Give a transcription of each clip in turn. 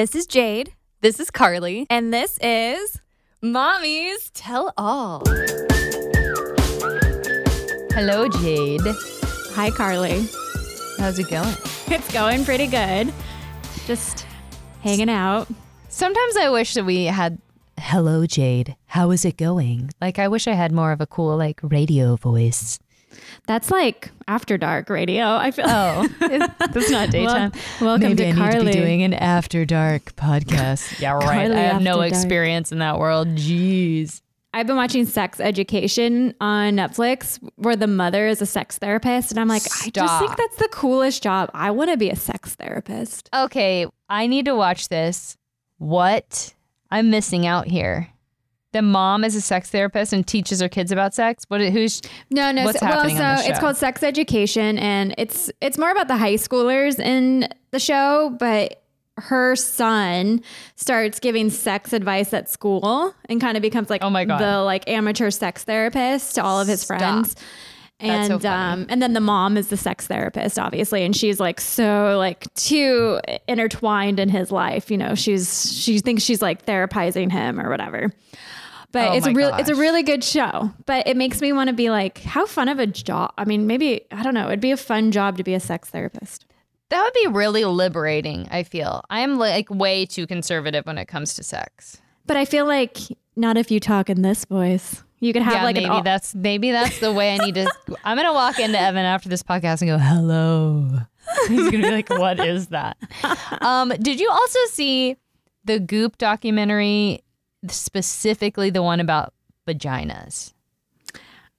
This is Jade, This is Carly. and this is Mommies Tell All. Hello, Jade. Hi Carly. How's it going? It's going pretty good. Just hanging out. Sometimes I wish that we had Hello, Jade. How is it going? Like, I wish I had more of a cool, like, radio voice. That's like after dark radio. I feel. Oh, that's not daytime. Wel- welcome Maybe to I need to Carly. be doing an after dark podcast. yeah, right. Carly I have no Dark. experience in that world. Jeez. I've been watching Sex Education on Netflix, where the mother is a sex therapist, and I'm like, I just think that's the coolest job. I want to be a sex therapist. Okay, I need to watch this. What? I'm missing out here. The mom is a sex therapist and teaches her kids about sex. What? Who's? No, no. What's so, well, happening on so it's called Sex Education, and it's it's more about the high schoolers in the show, but her son starts giving sex advice at school and kind of becomes like Oh my God. the like amateur sex therapist to all of his Stop. friends. So And funny. um and then the mom is the sex therapist, obviously, and she's like so like too intertwined in his life. You know, she's she thinks she's like therapizing him or whatever. But Oh it's a real it's a really good show. But it makes me want to be like, how fun of a job. I mean, maybe I don't know. It'd be a fun job to be a sex therapist. That would be really liberating. I feel I am like way too conservative when it comes to sex. But I feel like not if you talk in this voice. You could have yeah, like maybe all- that's maybe that's the way I need to. I'm gonna walk into Evan after this podcast and go, "Hello." He's gonna be like, "What is that?" Um, did you also see the Goop documentary, specifically the one about vaginas?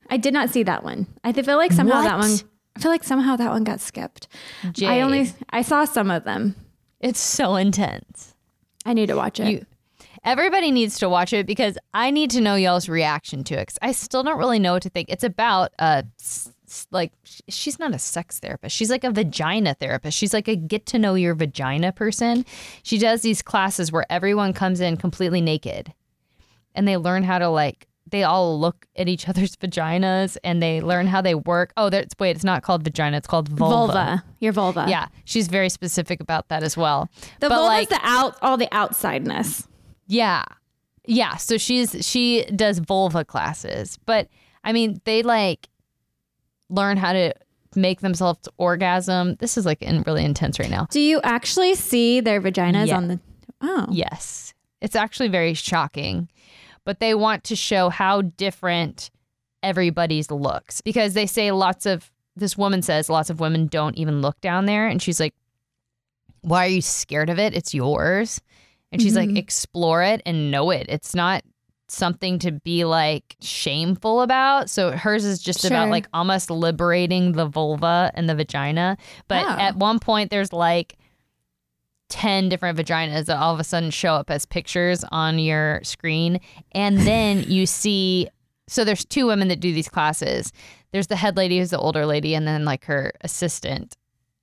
I did not see that one. I feel like somehow that one. I feel like somehow that one got skipped. I only I saw some of them. it's so intense. I need to watch it. You- Everybody needs to watch it because I need to know y'all's reaction to it. 'cause I still don't really know what to think. It's about uh s- like she's not a sex therapist. She's like a vagina therapist. She's like a get to know your vagina person. She does these classes where everyone comes in completely naked and they learn how to like they all look at each other's vaginas and they learn how they work. Oh, that's wait, it's not called vagina, it's called vulva. vulva. Your vulva. Yeah, she's very specific about that as well. The vulva like- is the out all the outsideness. Yeah. Yeah. So she's she does vulva classes. But I mean, they like learn how to make themselves orgasm. This is like in, really intense right now. Do you actually see their vaginas Yeah. on the Oh. Yes. It's actually very shocking. But they want to show how different everybody's looks because they say lots of this woman says lots of women don't even look down there and she's like why are you scared of it? It's yours. And she's like Mhm. explore it and know it. It's not something to be like shameful about. So hers is just about like almost liberating the vulva and the vagina. But Oh. at one point there's like 10 different vaginas that all of a sudden show up as pictures on your screen. And then you see, so there's two women that do these classes. There's the head lady who's the older lady, and then like her assistant,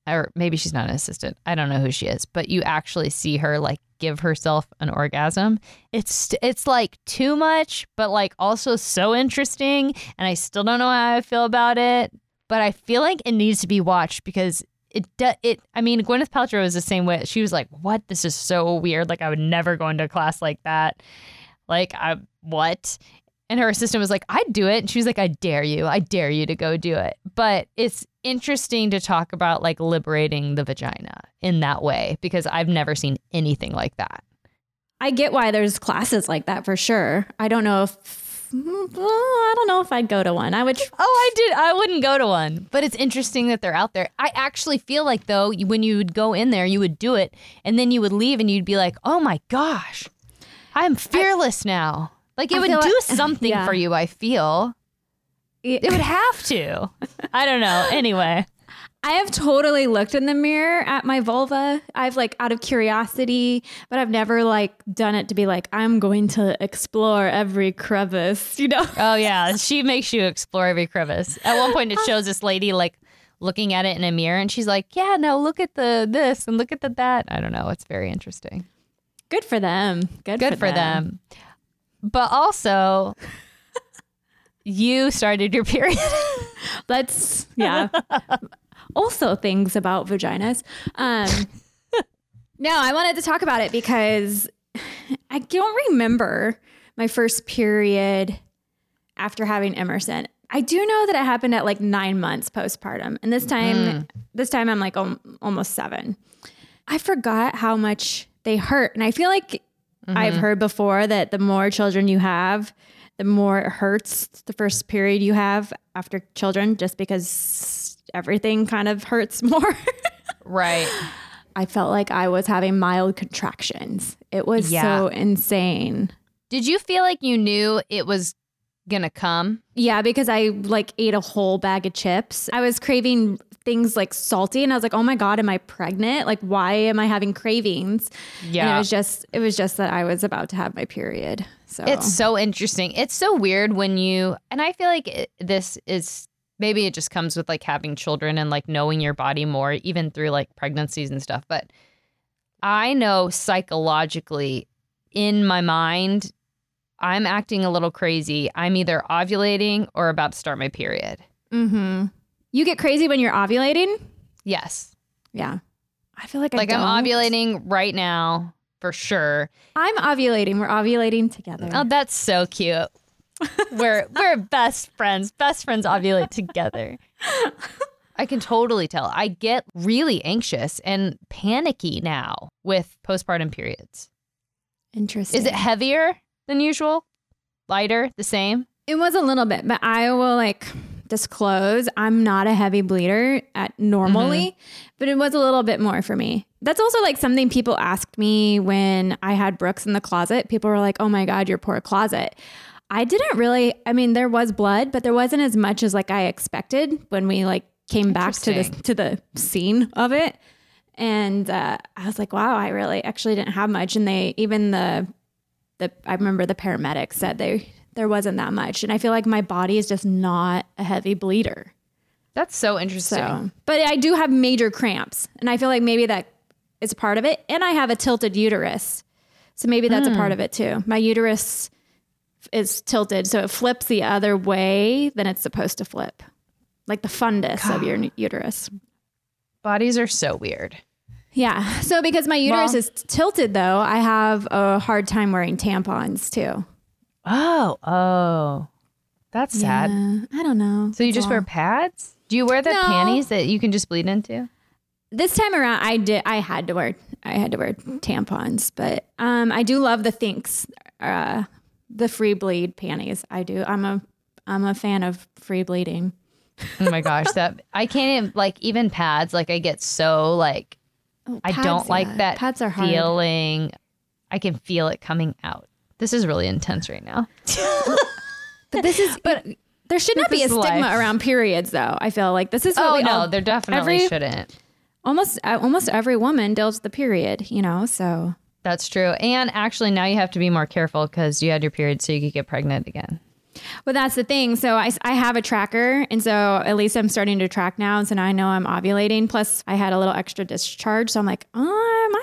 or maybe she's not an assistant. I don't know who she is, but you actually see her like give herself an orgasm. It's it's like too much, but like also so interesting. And I still don't know how I feel about it, but I feel like it needs to be watched because it does. it I mean Gwyneth Paltrow is the same way. She was like, "What? This is so weird. Like I would never go into a class like that." Like I what? And her assistant was like, "I'd do it." And she was like, "I dare you. I dare you to go do it." But it's interesting to talk about like liberating the vagina in that way because I've never seen anything like that. I get why there's classes like that for sure. I don't know if well, I don't know if I'd go to one. I would Oh, I did. I wouldn't go to one, but it's interesting that they're out there. I actually feel like though, when you would go in there, you would do it, and then you would leave, and you'd be like, "Oh my gosh, I'm fearless now." Like it I would do like- something yeah. for you. I feel it would have to. I don't know. Anyway, I have totally looked in the mirror at my vulva. I've like out of curiosity, but I've never like done it to be like I'm going to explore every crevice, you know. oh yeah, she makes you explore every crevice. At one point, it shows this lady like looking at it in a mirror, and she's like, "Yeah, no, look at the this and look at the that." I don't know. It's very interesting. Good for them. Good, good for, them. But also, you started your period. Let's yeah. also things about vaginas. Um No, I wanted to talk about it because I don't remember my first period after having Emerson. I do know that it happened at like nine months postpartum, and this time, this time I'm like al- almost seven. I forgot how much they hurt, and I feel like I've mm-hmm. heard before that the more children you have, the more it hurts the first period you have after children, just because everything kind of hurts more. Right. I felt like I was having mild contractions. It was Yeah. so insane. Did you feel like you knew it was gonna come? Yeah, because I like ate a whole bag of chips. I was craving things like salty and I was like, "Oh my god, am I pregnant? Like why am I having cravings?" And it was just it was just that I was about to have my period. So It's so interesting. It's so weird when you, and I feel like it, this is maybe it just comes with like having children and like knowing your body more, even through like pregnancies and stuff. But I know psychologically in my mind, I'm acting a little crazy. I'm either ovulating or about to start my period. Mm-hmm. You get crazy when you're ovulating? Yes. Yeah. I feel like I Like I'm ovulating right now for sure. I'm ovulating. We're ovulating together. Oh, that's so cute. we're we're best friends. Best friends ovulate together. I can totally tell. I get really anxious and panicky now with postpartum periods. Interesting. Is it heavier than usual? Lighter? The same? It was a little bit, but I will like disclose I'm not a heavy bleeder at normally, but it was a little bit more for me. That's also like something people asked me when I had Brooks in the closet. People were like, "Oh my god, your poor closet." I didn't really I mean there was blood, but there wasn't as much as like I expected when we like came back to this Interesting. to the scene of it. And uh, I was like, "Wow, I really actually didn't have much." And they even the the I remember the paramedics said they there wasn't that much, and I feel like my body is just not a heavy bleeder. That's so interesting. So, but I do have major cramps, and I feel like maybe that is part of it. And I have a tilted uterus, so maybe that's a part hmm. of it too. My uterus is tilted, so it flips the other way than it's supposed to flip, like the fundus of your uterus. Bodies are so weird. Yeah. So because my uterus Well- is tilted, though, I have a hard time wearing tampons too. Oh, oh. That's sad. Yeah, I don't know. So you That's just all. wear pads? Do you wear the No. panties that you can just bleed into? this time around I did I had to wear I had to wear tampons, but um I do love the Thinx uh the free bleed panties. I do. I'm a I'm a fan of free bleeding. Oh my gosh, that I can't even like even pads. Like I get so like Oh, I don't like yeah. that Pads are hard. feeling. I can feel it coming out. This is really intense right now. But this is but there should not be a stigma life. around periods though. I feel like this is what Oh we no, all, there definitely every- shouldn't. almost uh, almost every woman deals with the period, you know, so That's true. And actually, now you have to be more careful because you had your period, so you could get pregnant again. Well, that's the thing. So I, I have a tracker. And so at least I'm starting to track now. And so now I know I'm ovulating. Plus, I had a little extra discharge. So I'm like, oh,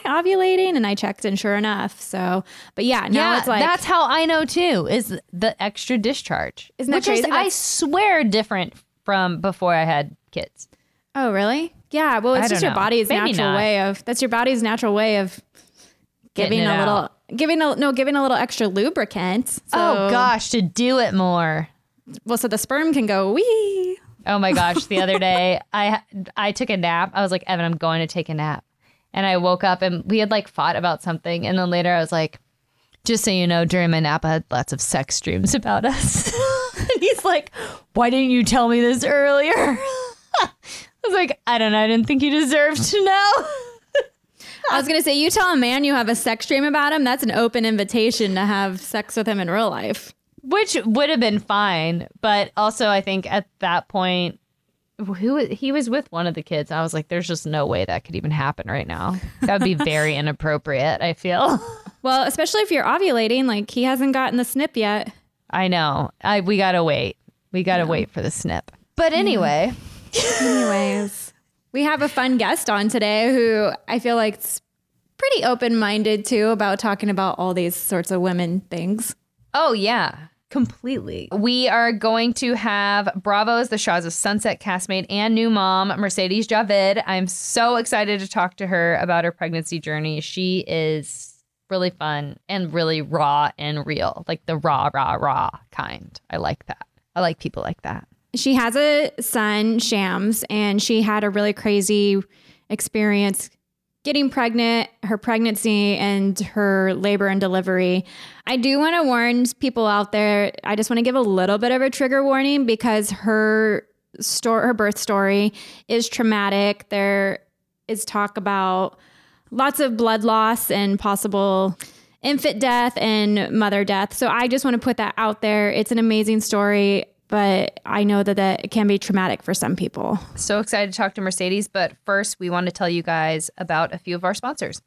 am I ovulating? And I checked, and sure enough. So, but yeah, now yeah, it's like, that's how I know too. Is the extra discharge? Isn't that which is, crazy? I swear, different from before I had kids. oh, really? Yeah. Well, it's just don't your body's Maybe natural not. way of, that's your body's natural way of Getting giving a little, out. giving a, no, giving a little extra lubricant. So, oh gosh, to do it more. Well, so the sperm can go, wee. Oh my gosh, the other day I I took a nap. I was like, "Evan, I'm going to take a nap." And I woke up and we had like fought about something and then later I was like, "Just so you know, during my nap I had lots of sex dreams about us." and he's like, "Why didn't you tell me this earlier?" I was like, "I don't know. I didn't think you deserved to know." I was going to say, you tell a man you have a sex dream about him, that's an open invitation to have sex with him in real life. Which would have been fine, but also I think at that point who he was with one of the kids. I was like, there's just no way that could even happen right now. That would be very inappropriate, I feel. Well, especially if you're ovulating, like he hasn't gotten the snip yet. I know. I we gotta wait. We gotta wait for the snip. But anyway, Anyways, we have a fun guest on today who I feel like is pretty open minded too about talking about all these sorts of women things. oh yeah, completely. We are going to have Bravo's The Shahs of Sunset castmate and new mom, Mercedes Javid. I'm so excited to talk to her about her pregnancy journey. She is really fun and really raw and real, like the raw, raw, raw kind. I like that. I like people like that. She has a son, Shams, and she had a really crazy experience getting pregnant, her pregnancy, and her labor and delivery. I do want to warn people out there. I just want to give a little bit of a trigger warning because her story, her birth story, is traumatic. There is talk about lots of blood loss and possible infant death and mother death. So I just want to put that out there. It's an amazing story but I know that that can be traumatic for some people. So excited to talk to Mercedes, but first we want to tell you guys about a few of our sponsors.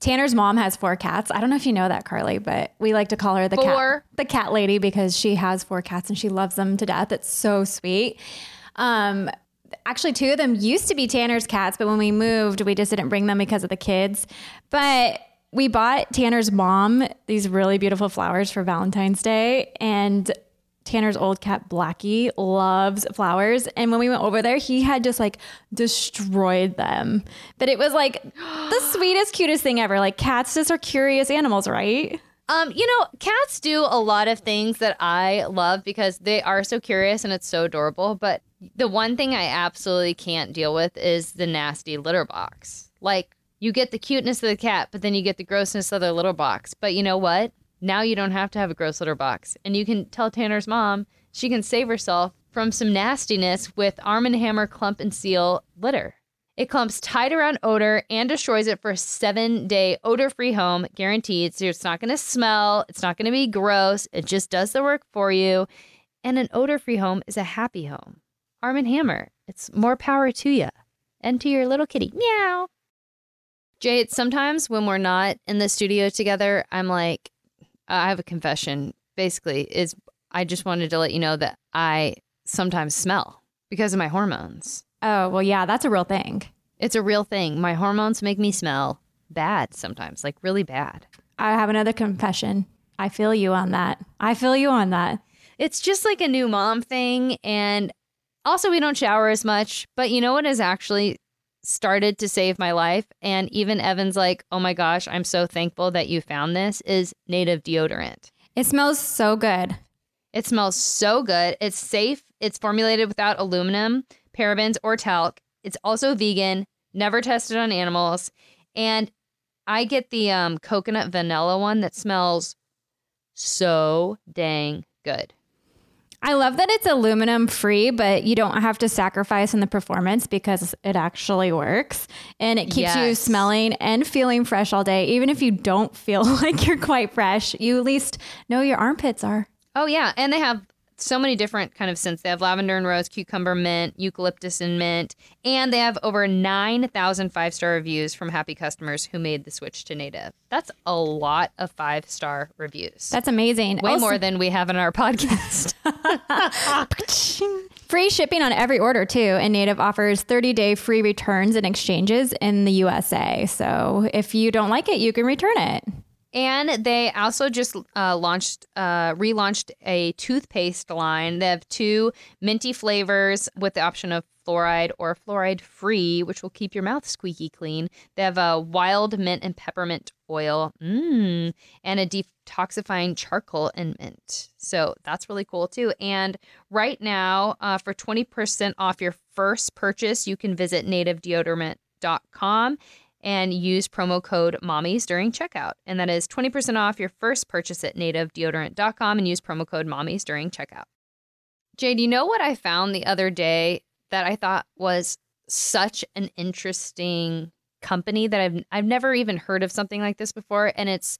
Tanner's mom has four cats. I don't know if you know that, Carly, but we like to call her the four. cat the cat lady because she has four cats and she loves them to death. It's so sweet. Um, actually, two of them used to be Tanner's cats, but when we moved, we just didn't bring them because of the kids. But we bought Tanner's mom these really beautiful flowers for Valentine's Day. And Tanner's old cat Blackie loves flowers. And when we went over there, he had just like destroyed them. But it was like the sweetest, cutest thing ever. Like cats just are curious animals, right? Um, you know, cats do a lot of things that I love because they are so curious and it's so adorable. But the one thing I absolutely can't deal with is the nasty litter box. Like, you get the cuteness of the cat, but then you get the grossness of their litter box. But you know what? Now you don't have to have a gross litter box. And you can tell Tanner's mom she can save herself from some nastiness with Arm & Hammer Clump and Seal litter. It clumps tight around odor and destroys it for a seven day odor free home guaranteed. So it's not going to smell, it's not going to be gross. It just does the work for you. And an odor free home is a happy home. Arm & Hammer, it's more power to you and to your little kitty. Meow. Jade, sometimes when we're not in the studio together, I'm like, I have a confession. Basically, is I just wanted to let you know that I sometimes smell because of my hormones. Oh, well, yeah, that's a real thing. It's a real thing. My hormones make me smell bad sometimes, like really bad. I have another confession. I feel you on that. I feel you on that. It's just like a new mom thing. And also, we don't shower as much. But you know what is actually started to save my life. And even Evan's like, oh my gosh, I'm so thankful that you found this is native deodorant. It smells so good. It smells so good. It's safe. It's formulated without aluminum, parabens, or talc. It's also vegan, never tested on animals. And I get the um, coconut vanilla one that smells so dang good. I love that it's aluminum free, but you don't have to sacrifice in the performance because it actually works and it keeps yes. you smelling and feeling fresh all day. Even if you don't feel like you're quite fresh, you at least know your armpits are. Oh, yeah. And they have so many different kind of scents. They have lavender and rose, cucumber mint, eucalyptus and mint, and they have over 9,000 five-star reviews from happy customers who made the switch to native. That's a lot of five-star reviews. That's amazing. Way also- more than we have in our podcast. free shipping on every order too, and Native offers 30-day free returns and exchanges in the USA. So if you don't like it, you can return it. And they also just uh, launched, uh, relaunched a toothpaste line. They have two minty flavors with the option of fluoride or fluoride free, which will keep your mouth squeaky clean. They have a wild mint and peppermint oil, mm, and a detoxifying charcoal and mint. So that's really cool too. And right now, uh, for 20% off your first purchase, you can visit nativedeodorant.com and use promo code mommies during checkout. And that is 20% off your first purchase at nativedeodorant.com and use promo code mommies during checkout. Jade, you know what I found the other day that I thought was such an interesting company that I've I've never even heard of something like this before and it's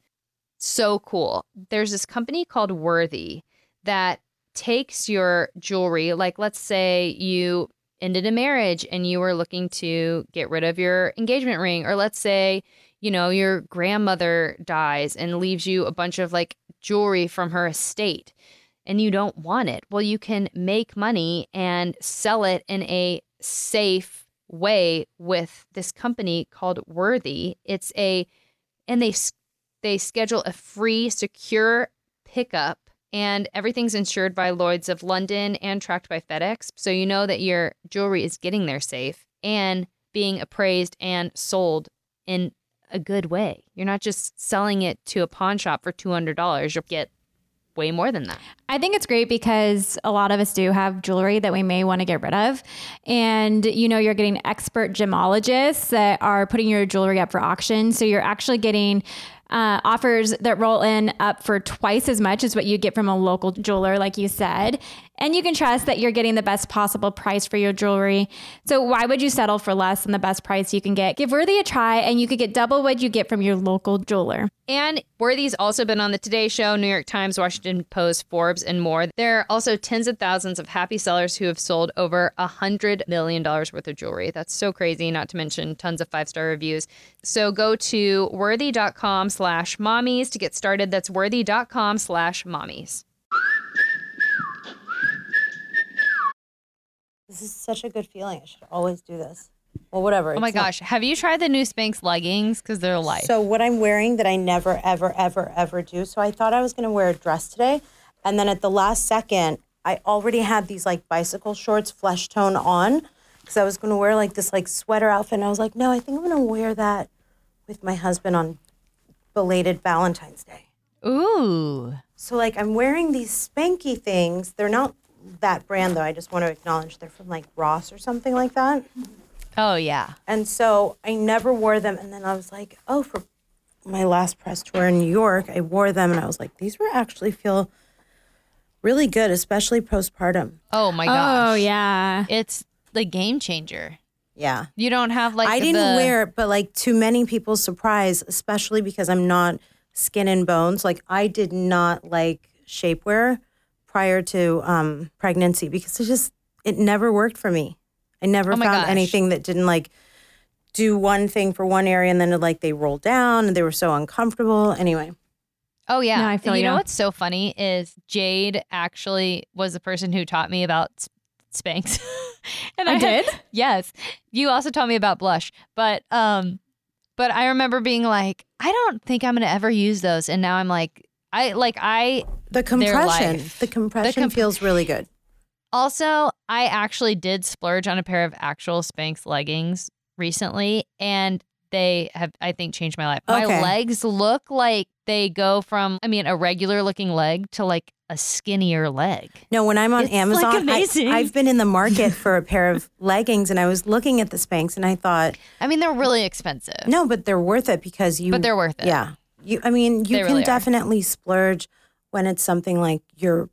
so cool. There's this company called Worthy that takes your jewelry like let's say you ended a marriage and you were looking to get rid of your engagement ring, or let's say, you know, your grandmother dies and leaves you a bunch of like jewelry from her estate and you don't want it. Well, you can make money and sell it in a safe way with this company called Worthy. It's a, and they They schedule a free, secure pickup, and everything's insured by Lloyd's of London and tracked by FedEx. So you know that your jewelry is getting there safe and being appraised and sold in a good way. You're not just selling it to a pawn shop for $200. You'll get way more than that. I think it's great because a lot of us do have jewelry that we may want to get rid of. And you know, you're getting expert gemologists that are putting your jewelry up for auction. So you're actually getting uh, offers that roll in up for twice as much as what you get from a local jeweler, like you said. And you can trust that you're getting the best possible price for your jewelry. So why would you settle for less than the best price you can get? Give Worthy a try, and you could get double what you get from your local jeweler. And Worthy's also been on the Today Show, New York Times, Washington Post, Forbes, and more. There are also tens of thousands of happy sellers who have sold over a $100 million worth of jewelry. That's so crazy, not to mention tons of five star reviews. So go to worthy.com slash mommies to get started. That's worthy.com slash mommies. This is such a good feeling. I should always do this. Well, whatever. Oh my gosh. Have you tried the new Spanx leggings? Because they're life. So what I'm wearing that I never, ever, ever, ever do. So I thought I was gonna wear a dress today, and then at the last second, I already had these like bicycle shorts, flesh tone on, because I was gonna wear like this like sweater outfit, and I was like, no, I think I'm gonna wear that with my husband on belated Valentine's Day. Ooh. So like I'm wearing these spanky things. They're not that brand though. I just want to acknowledge they're from like Ross or something like that. Oh, yeah. And so I never wore them. And then I was like, oh, for my last press tour in New York, I wore them and I was like, these were actually feel really good, especially postpartum. Oh, my gosh. Oh, yeah. It's the game changer. Yeah. You don't have like I didn't the- wear it, but like to many people's surprise, especially because I'm not skin and bones, like I did not like shapewear prior to um, pregnancy because it just, it never worked for me. I never Oh found gosh. anything that didn't like do one thing for one area and then like they rolled down and they were so uncomfortable. Anyway, Oh yeah. No, I feel you know what's so funny is Jade actually was the person who taught me about s- Spanx. and I had- did? yes. You also taught me about blush, but um but I remember being like, I don't think I'm going to ever use those and now I'm like I like I the compression, the compression comp- feels really good. Also, I actually did splurge on a pair of actual Spanx leggings recently, and they have, I think, changed my life. My legs look like they go from, I mean, a regular looking leg to like a skinnier leg. No, when I'm on It's, like, Amazon, amazing. I, have been in the market for a pair of leggings, and I was looking at the Spanx, and I thought, I mean, they're really expensive. no, but they're worth it because you. But they're worth it. Yeah, you. I mean, you They can really are. definitely splurge when it's something like your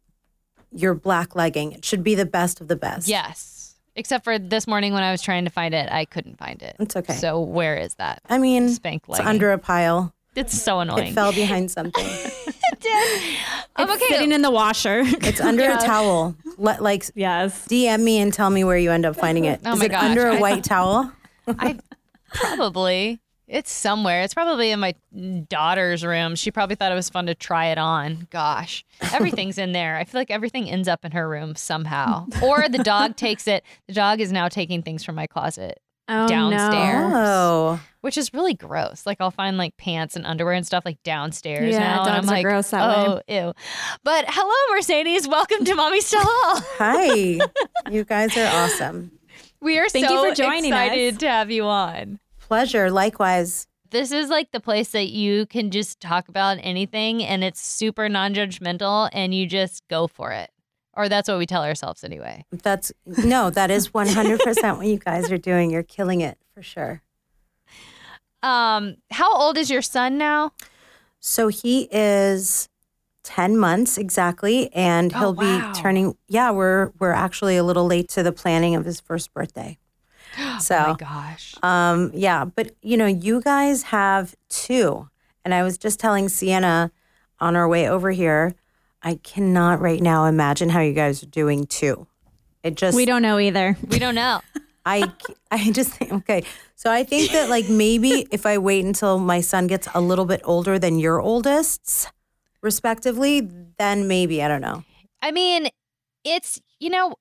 your black legging. It should be the best of the best. Yes. Except for this morning when I was trying to find it, I couldn't find it. It's okay. So where is that? I mean, Spank legging. it's under a pile. It's so annoying. It fell behind something. I'm It's okay. sitting in the washer. It's under a towel. Let like yes. DM me and tell me where you end up finding it. Oh Is my it gosh, under a white towel? I probably it's somewhere. It's probably in my daughter's room. She probably thought it was fun to try it on. Gosh, everything's in there. I feel like everything ends up in her room somehow. Or the dog takes it. The dog is now taking things from my closet, Oh, Downstairs. No. Oh, which is really gross. Like I'll find like pants and underwear and stuff like downstairs Yeah, now, and I'm dogs are like, gross that oh, way. ew. But hello, Mercedes. Welcome to Mommies Tell All. hi! you guys are awesome. We are Thank so you for joining us. excited to have you on. Pleasure. Likewise. this is like the place that you can just talk about anything and it's super non-judgmental and you just go for it or that's what we tell ourselves anyway That's no, that is 100% what you guys are doing. You're killing it for sure. um how old is your son now So he is 10 months exactly and Oh, he'll wow. be turning yeah, we're we're actually a little late to the planning of his first birthday. So, oh my gosh um yeah, but you know, you guys have two. And I was just telling Sienna on our way over here, I cannot right now imagine how you guys are doing two. It just We don't know either. we don't know I I just think okay. So I think that like maybe if I wait until my son gets a little bit older than your oldest, respectively, then maybe I don't know. i mean it's you know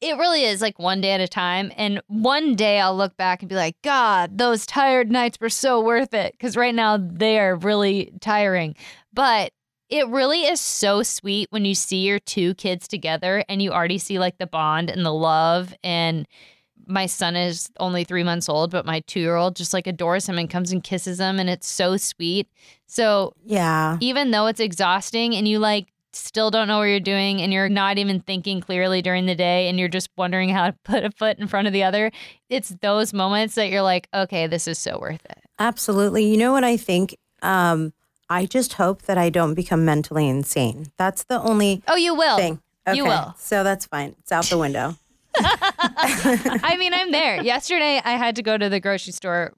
It really is like one day at a time. And one day I'll look back and be like, God, those tired nights were so worth it. Cause right now they are really tiring. But it really is so sweet when you see your two kids together and you already see like the bond and the love. And my son is only three months old, but my two year old just like adores him and comes and kisses him. And it's so sweet. So Yeah. even though it's exhausting and you like still don't know what you're doing and you're not even thinking clearly during the day and you're just wondering how to put a foot in front of the other, it's those moments that you're like, okay, this is so worth it. Absolutely. You know what I think? Um, I just hope that I don't become mentally insane. That's the only Oh, you will. thing. Okay. You will. So that's fine. It's out the window. I mean, I'm there. Yesterday, I had to go to the grocery store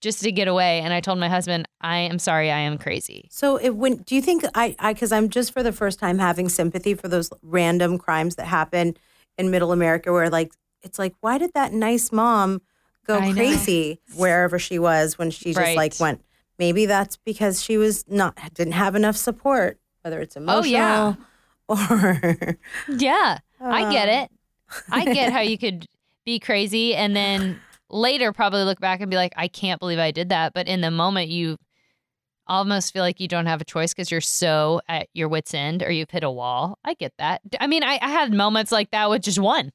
just to get away, and I told my husband, "I am sorry, I am crazy." So it when do you think I I because I'm just for the first time having sympathy for those random crimes that happen in middle America where like it's like why did that nice mom go I know. crazy wherever she was when she just Right. like went maybe that's because she was not didn't have enough support whether it's emotional Oh, yeah. or Yeah, I get Um. it. I get how you could be crazy and then later probably look back and be like, I can't believe I did that. But in the moment, you almost feel like you don't have a choice because you're so at your wits' end or you've hit a wall. I get that. I mean, I, I had moments like that with just one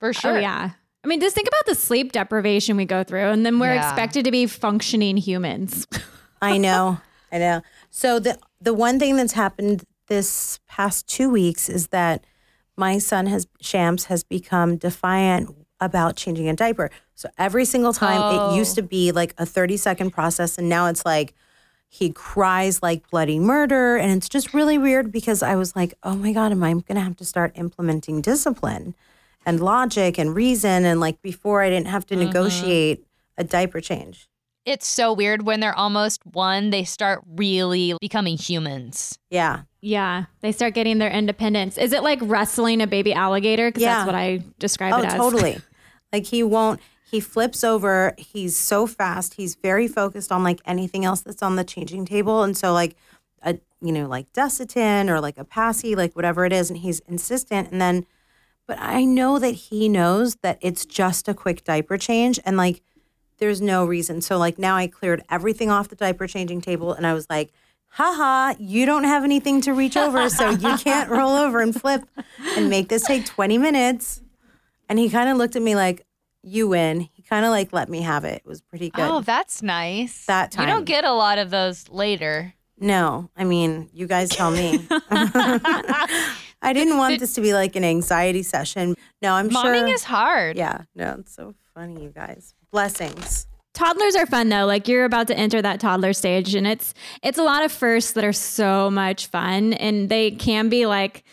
for oh, sure. Oh yeah. I mean, just think about the sleep deprivation we go through, and then we're Yeah. expected to be functioning humans. I know, I know. So the the one thing that's happened this past two weeks is that my son has Shams has become defiant about changing a diaper. So every single time Oh. it used oh. to be like a 30 second process and now it's like he cries like bloody murder and it's just really weird because I was like, "Oh my god, am I going to have to start implementing discipline and logic and reason and like before I didn't have to mm-hmm. negotiate a diaper change." It's so weird when they're almost one, they start really becoming humans. Yeah. Yeah, they start getting their independence. Is it like wrestling a baby alligator? Because Yeah. that's what I describe Oh, it as. totally. like he won't. He flips over. He's so fast. He's very focused on like anything else that's on the changing table, and so like a you know like Desitin or like a passy, like whatever it is, and he's insistent. And then, but I know that he knows that it's just a quick diaper change, and like there's no reason. So like now I cleared everything off the diaper changing table, and I was like. Haha, you don't have anything to reach over, so you can't roll over and flip and make this take 20 minutes. And he kind of looked at me like, "You win." He kind of like let me have it. It was pretty good. Oh, that's nice. That time. You don't get a lot of those later. no, I mean, you guys tell me. I didn't want this to be like an anxiety session. No, I'm Momming sure. is hard. yeah, no, it's so funny, you guys. Blessings. Toddlers are fun though. Like you're about to enter that toddler stage, and it's it's a lot of firsts that are so much fun, and they can be like,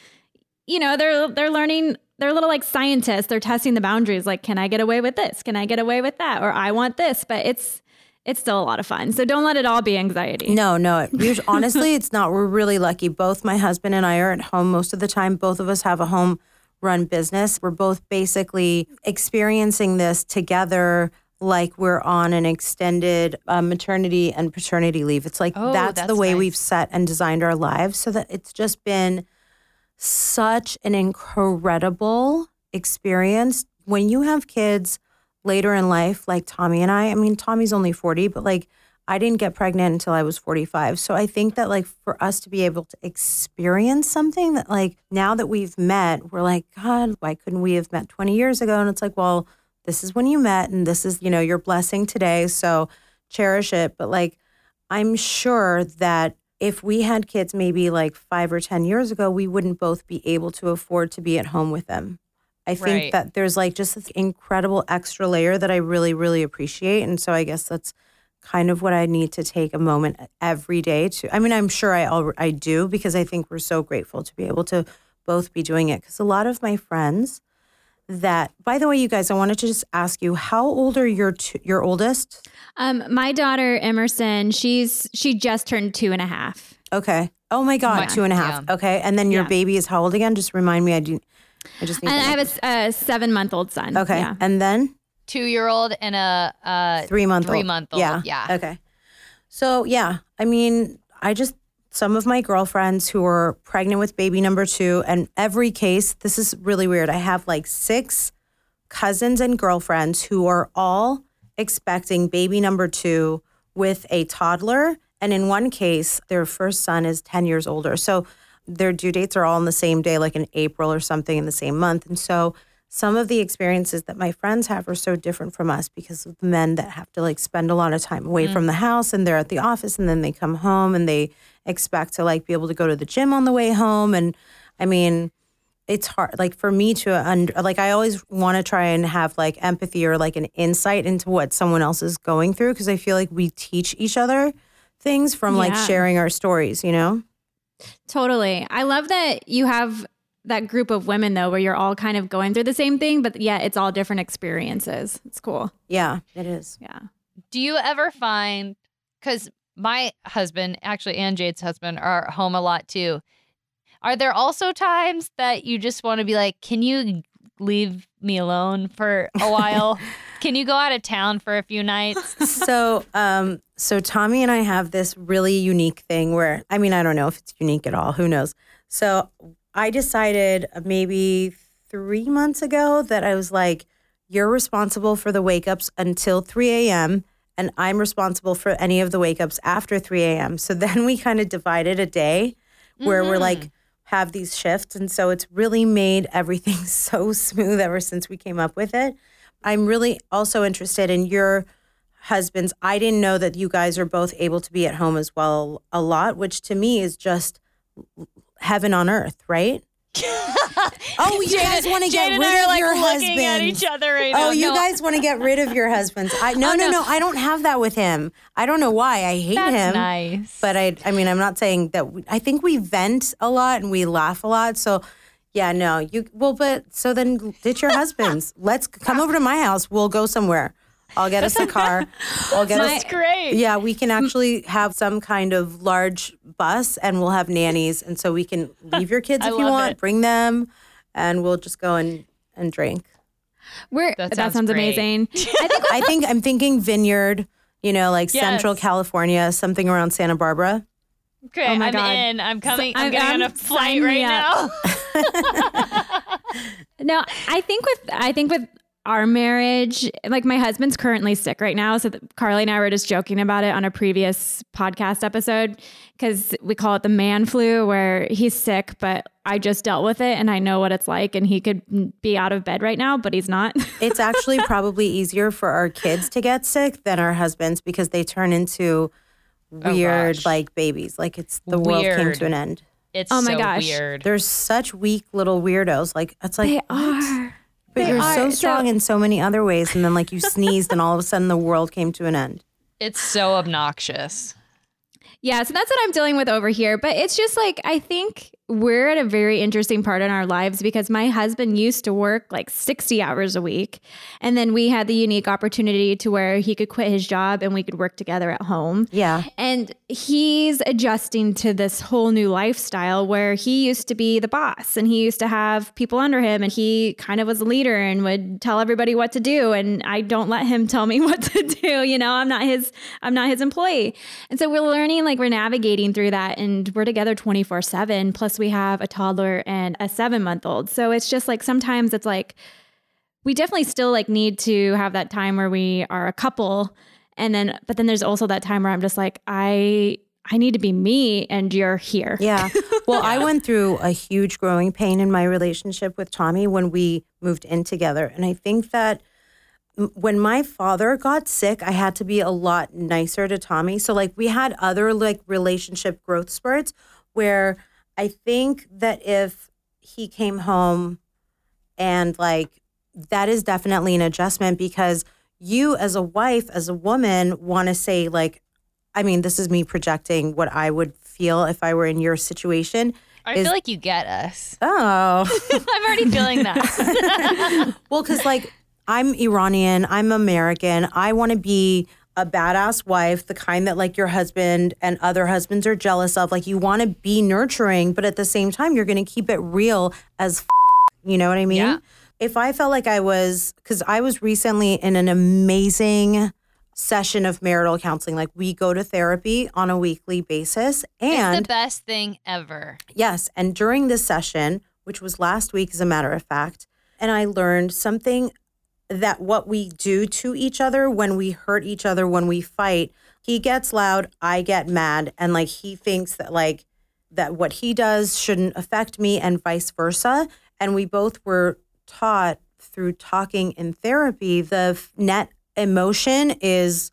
you know, they're they're learning. They're little like scientists. They're testing the boundaries. Like, can I get away with this? Can I get away with that? Or I want this. But it's it's still a lot of fun. So don't let it all be anxiety. No, no. honestly, it's not. We're really lucky. Both my husband and I are at home most of the time. Both of us have a home run business. We're both basically experiencing this together like we're on an extended uh, maternity and paternity leave. It's like Oh, that's, the way nice. we've set and designed our lives so that it's just been such an incredible experience when you have kids later in life like Tommy and I. I mean, Tommy's only 40, but like I didn't get pregnant until I was 45. So I think that like for us to be able to experience something that like now that we've met, we're like, God, why couldn't we have met 20 years ago? And it's like, well, this is when you met and this is, you know, your blessing today. So cherish it. But like, I'm sure that if we had kids maybe like five or 10 years ago, we wouldn't both be able to afford to be at home with them. I think Right. that there's like just this incredible extra layer that I really, really appreciate. And so I guess that's kind of what I need to take a moment every day to. I mean, I'm sure I al- I do because I think we're so grateful to be able to both be doing it. Because a lot of my friends that, by the way, you guys, I wanted to just ask you, how old are your two, your oldest? Um, my daughter Emerson, she's she just turned two and a half. Okay. Oh my God, My- two and a half. yeah. Okay, and then your Yeah. baby is how old again? Just remind me. I do. I just need. And to I have a, a s- a, seven month old son. Okay, Yeah. and then Two year old and a uh, three month three month old. Yeah. Yeah. Okay. So yeah, I mean, I just some of my girlfriends who are pregnant with baby number two, and every case, this is really weird. I have like six cousins and girlfriends who are all expecting baby number two with a toddler. And in one case, their first son is 10 years older. So their due dates are all on the same day, like in April or something in the same month. And so some of the experiences that my friends have are so different from us because of the men that have to like spend a lot of time away mm. from the house and they're at the office and then they come home and they expect to like be able to go to the gym on the way home. And I mean, it's hard like for me to under like i always want to try and have like empathy or like an insight into what someone else is going through because i feel like we teach each other things from like sharing our stories you know Totally. I love that you have that group of women though, where you're all kind of going through the same thing, but yeah, it's all different experiences. It's cool. yeah it is Yeah. Do you ever find because my husband, actually, and Jade's husband are home a lot too. Are there also times that you just want to be like, can you leave me alone for a while? can you go out of town for a few nights? so um so tommy and i have this really unique thing where i mean i don't know if it's unique at all who knows so i decided maybe three months ago that i was like you're responsible for the wake ups until 3 a.m and i'm responsible for any of the wake ups after 3 a.m so then we kind of divided a day where we're mm-hmm. like have these shifts and so it's really made everything so smooth ever since we came up with it. I'm really also interested in your husbands i didn't know that you guys are both able to be at home as well a lot which to me is just heaven on earth right oh you guys want to get rid and I are of like your husbands right Oh, you No, guys want to get rid of your husbands? I no, Oh, no, no. no. I don't have that with him. I don't know why. I hate That's him. nice. But I, I mean, I'm not saying that. We, I think we vent a lot and we laugh a lot. So, yeah, no, you. Well, but so then ditch your husbands. Let's come over to my house. We'll go somewhere. I'll get us a car. I'll get us. That's great. Yeah, we can actually have some kind of large bus and we'll have nannies. And so we can leave your kids if you want, it. bring them, and we'll just go and, and drink. We're, That that, sounds sounds, amazing. I think I think I'm thinking vineyard, you know, like Central California, something around Santa Barbara. Okay, Oh my I'm God. in. I'm coming. I'm I'm- getting on a I'm- flight sign me right now. No, I think with I think with our marriage, like my husband's currently sick right now. So Carly and I were just joking about it on a previous podcast episode because we call it the man flu, where he's sick, but I just dealt with it and I know what it's like. And he could be out of bed right now, but he's not. It's actually probably easier for our kids to get sick than our husbands because they turn into oh, weird gosh. like babies. Like it's the world came to an end. It's Oh my so gosh. weird. They're such weak little weirdos. Like it's like they what? are. But They you're are. so So- strong in so many other ways, and then like you sneezed, and all of a sudden the world came to an end. It's so obnoxious. Yeah, so that's what I'm dealing with over here. But it's just like, I think we're at a very interesting part in our lives because my husband used to work like 60 hours a week. And then we had the unique opportunity to where he could quit his job and we could work together at home. Yeah, And he's adjusting to this whole new lifestyle where he used to be the boss and he used to have people under him and he kind of was a leader and would tell everybody what to do and I don't let him tell me what to do, you know, I'm not his I'm not his employee. And so we're learning like we're navigating through that and we're together 24/7 plus we have a toddler and a 7-month-old. So it's just like sometimes it's like we definitely still like need to have that time where we are a couple and then but then there's also that time where i'm just like i i need to be me and you're here Yeah. Well, I went through a huge growing pain in my relationship with Tommy when we moved in together. And I think that when my father got sick, I had to be a lot nicer to Tommy. So like we had other like relationship growth spurts where I think that if he came home and like that is definitely an adjustment because you as a wife, as a woman, want to say like, I mean, this is me projecting what I would feel if I were in your situation. I Is- feel like you get us. Oh, I'm already feeling that. well, because like I'm Iranian, I'm American. I want to be a badass wife, the kind that like your husband and other husbands are jealous of. Like you want to be nurturing, but at the same time, you're going to keep it real as f- you know what I mean? Yeah. If I felt like I was, because I was recently in an amazing session of marital counseling. Like we go to therapy on a weekly basis. It's And the best thing ever. yes, and during this session, which was last week, as a matter of fact, and I learned something that what we do to each other when we hurt each other, when we fight, he gets loud, I get mad, and like he thinks that like that what he does shouldn't affect me and vice versa. And we both were taught through talking in therapy the net emotion is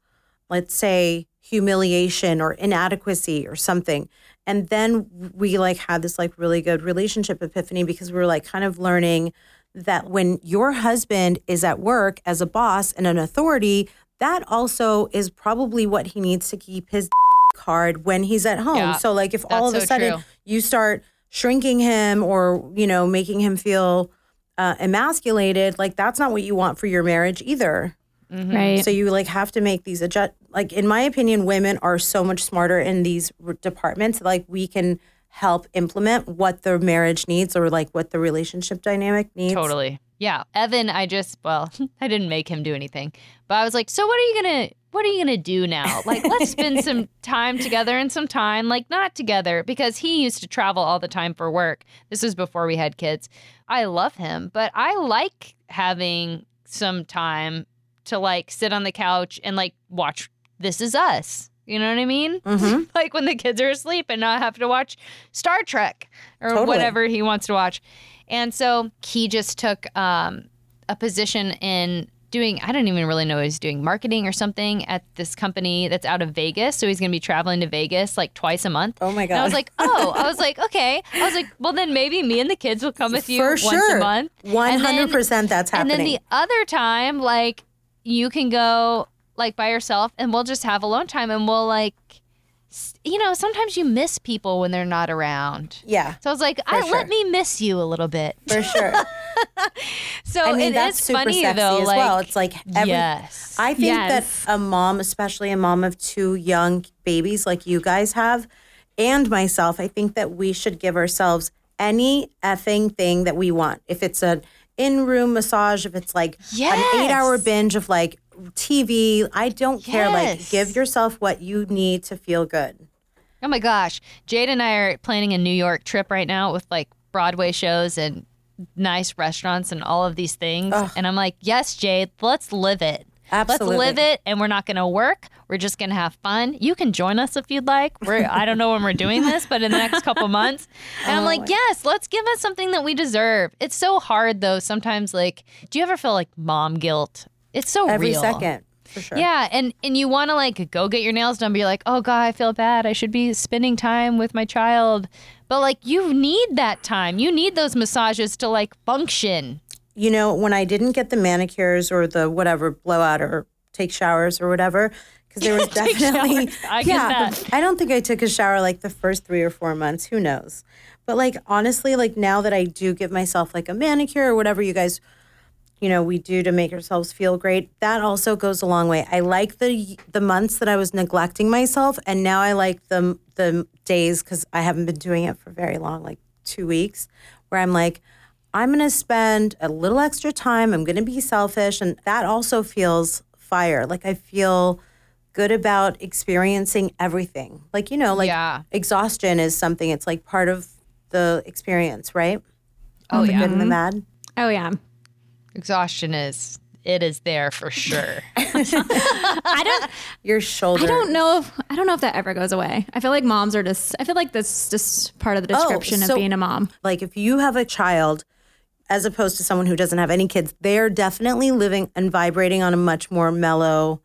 let's say humiliation or inadequacy or something and then we like had this like really good relationship epiphany because we were like kind of learning that when your husband is at work as a boss and an authority that also is probably what he needs to keep his card when he's at home Yeah, so like if all of that's a so sudden true. you start shrinking him or you know making him feel uh, emasculated like that's not what you want for your marriage either Right. so you like have to make these adjust. Like in my opinion, women are so much smarter in these departments. Like we can help implement what the marriage needs or like what the relationship dynamic needs. Totally. Yeah. Evan, I just, well, I didn't make him do anything, but I was like, so what are you going to, what are you going to do now? Like, let's spend some time together and some time, like, not together, because he used to travel all the time for work. This was before we had kids. I love him, but I like having some time to like sit on the couch and like watch This Is Us. You know what I mean? Mhm. like when the kids are asleep and not have to watch Star Trek or Totally. whatever he wants to watch. And so he just took um, a position in doing, I don't even really know he's doing, marketing or something at this company that's out of Vegas. So he's going to be traveling to Vegas like twice a month. Oh my god! And I was like, oh, I was like, okay. I was like, well, then maybe me and the kids will come with you for once sure, a month. one And then- hundred percent. That's happening. And then the other time, like, you can go like by yourself and we'll just have alone time and we'll like, you know, sometimes you miss people when they're not around. yeah, So I was like, I, sure. let me miss you a little bit. for sure. So I mean, it that's is super funny sexy though. as like, well. It's like every. yes. I think Yes. that a mom, especially a mom of two young babies like you guys have, and myself, I think that we should give ourselves any effing thing that we want. If it's an in room massage, if it's like an eight hour binge of like TV, I don't care. Like, give yourself what you need to feel good. Oh my gosh. Jade and I are planning a New York trip right now with like Broadway shows and nice restaurants and all of these things. And I'm like, yes, Jade, let's live it. Absolutely. Let's live it and we're not going to work. We're just going to have fun. You can join us if you'd like. We're I don't know when we're doing this, but in the next couple months. And I'm oh like, yes, let's give us something that we deserve. It's so hard though. Sometimes like, do you ever feel like mom guilt? It's so Every real. second, for sure. Yeah, and and you want to like go get your nails done, but you're like, oh god, I feel bad. I should be spending time with my child, but like you need that time. You need those massages to like function. you know, when I didn't get the manicures or the whatever blowout or take showers or whatever, because there was definitely. I get that. I don't think I took a shower like the first three or four months. Who knows? But like honestly, like now that I do give myself like a manicure or whatever you guys, you know, we do to make ourselves feel great, that also goes a long way. I like the the months that I was neglecting myself, and now I like the the days because I haven't been doing it for very long, like two weeks, where I'm like. I'm going to spend a little extra time. I'm going to be selfish. And that also feels fire. Like I feel good about experiencing everything. Like, you know, like Yeah. exhaustion is something, it's like part of the experience, right? Oh, the yeah. good and the bad. Oh yeah. Exhaustion is it is there for sure. I don't. Your shoulder. I don't know if I don't know if that ever goes away. I feel like moms are just. I feel like that's just part of the oh, description Oh, so- of being a mom. Like if you have a child, as opposed to someone who doesn't have any kids, they're definitely living and vibrating on a much more mellow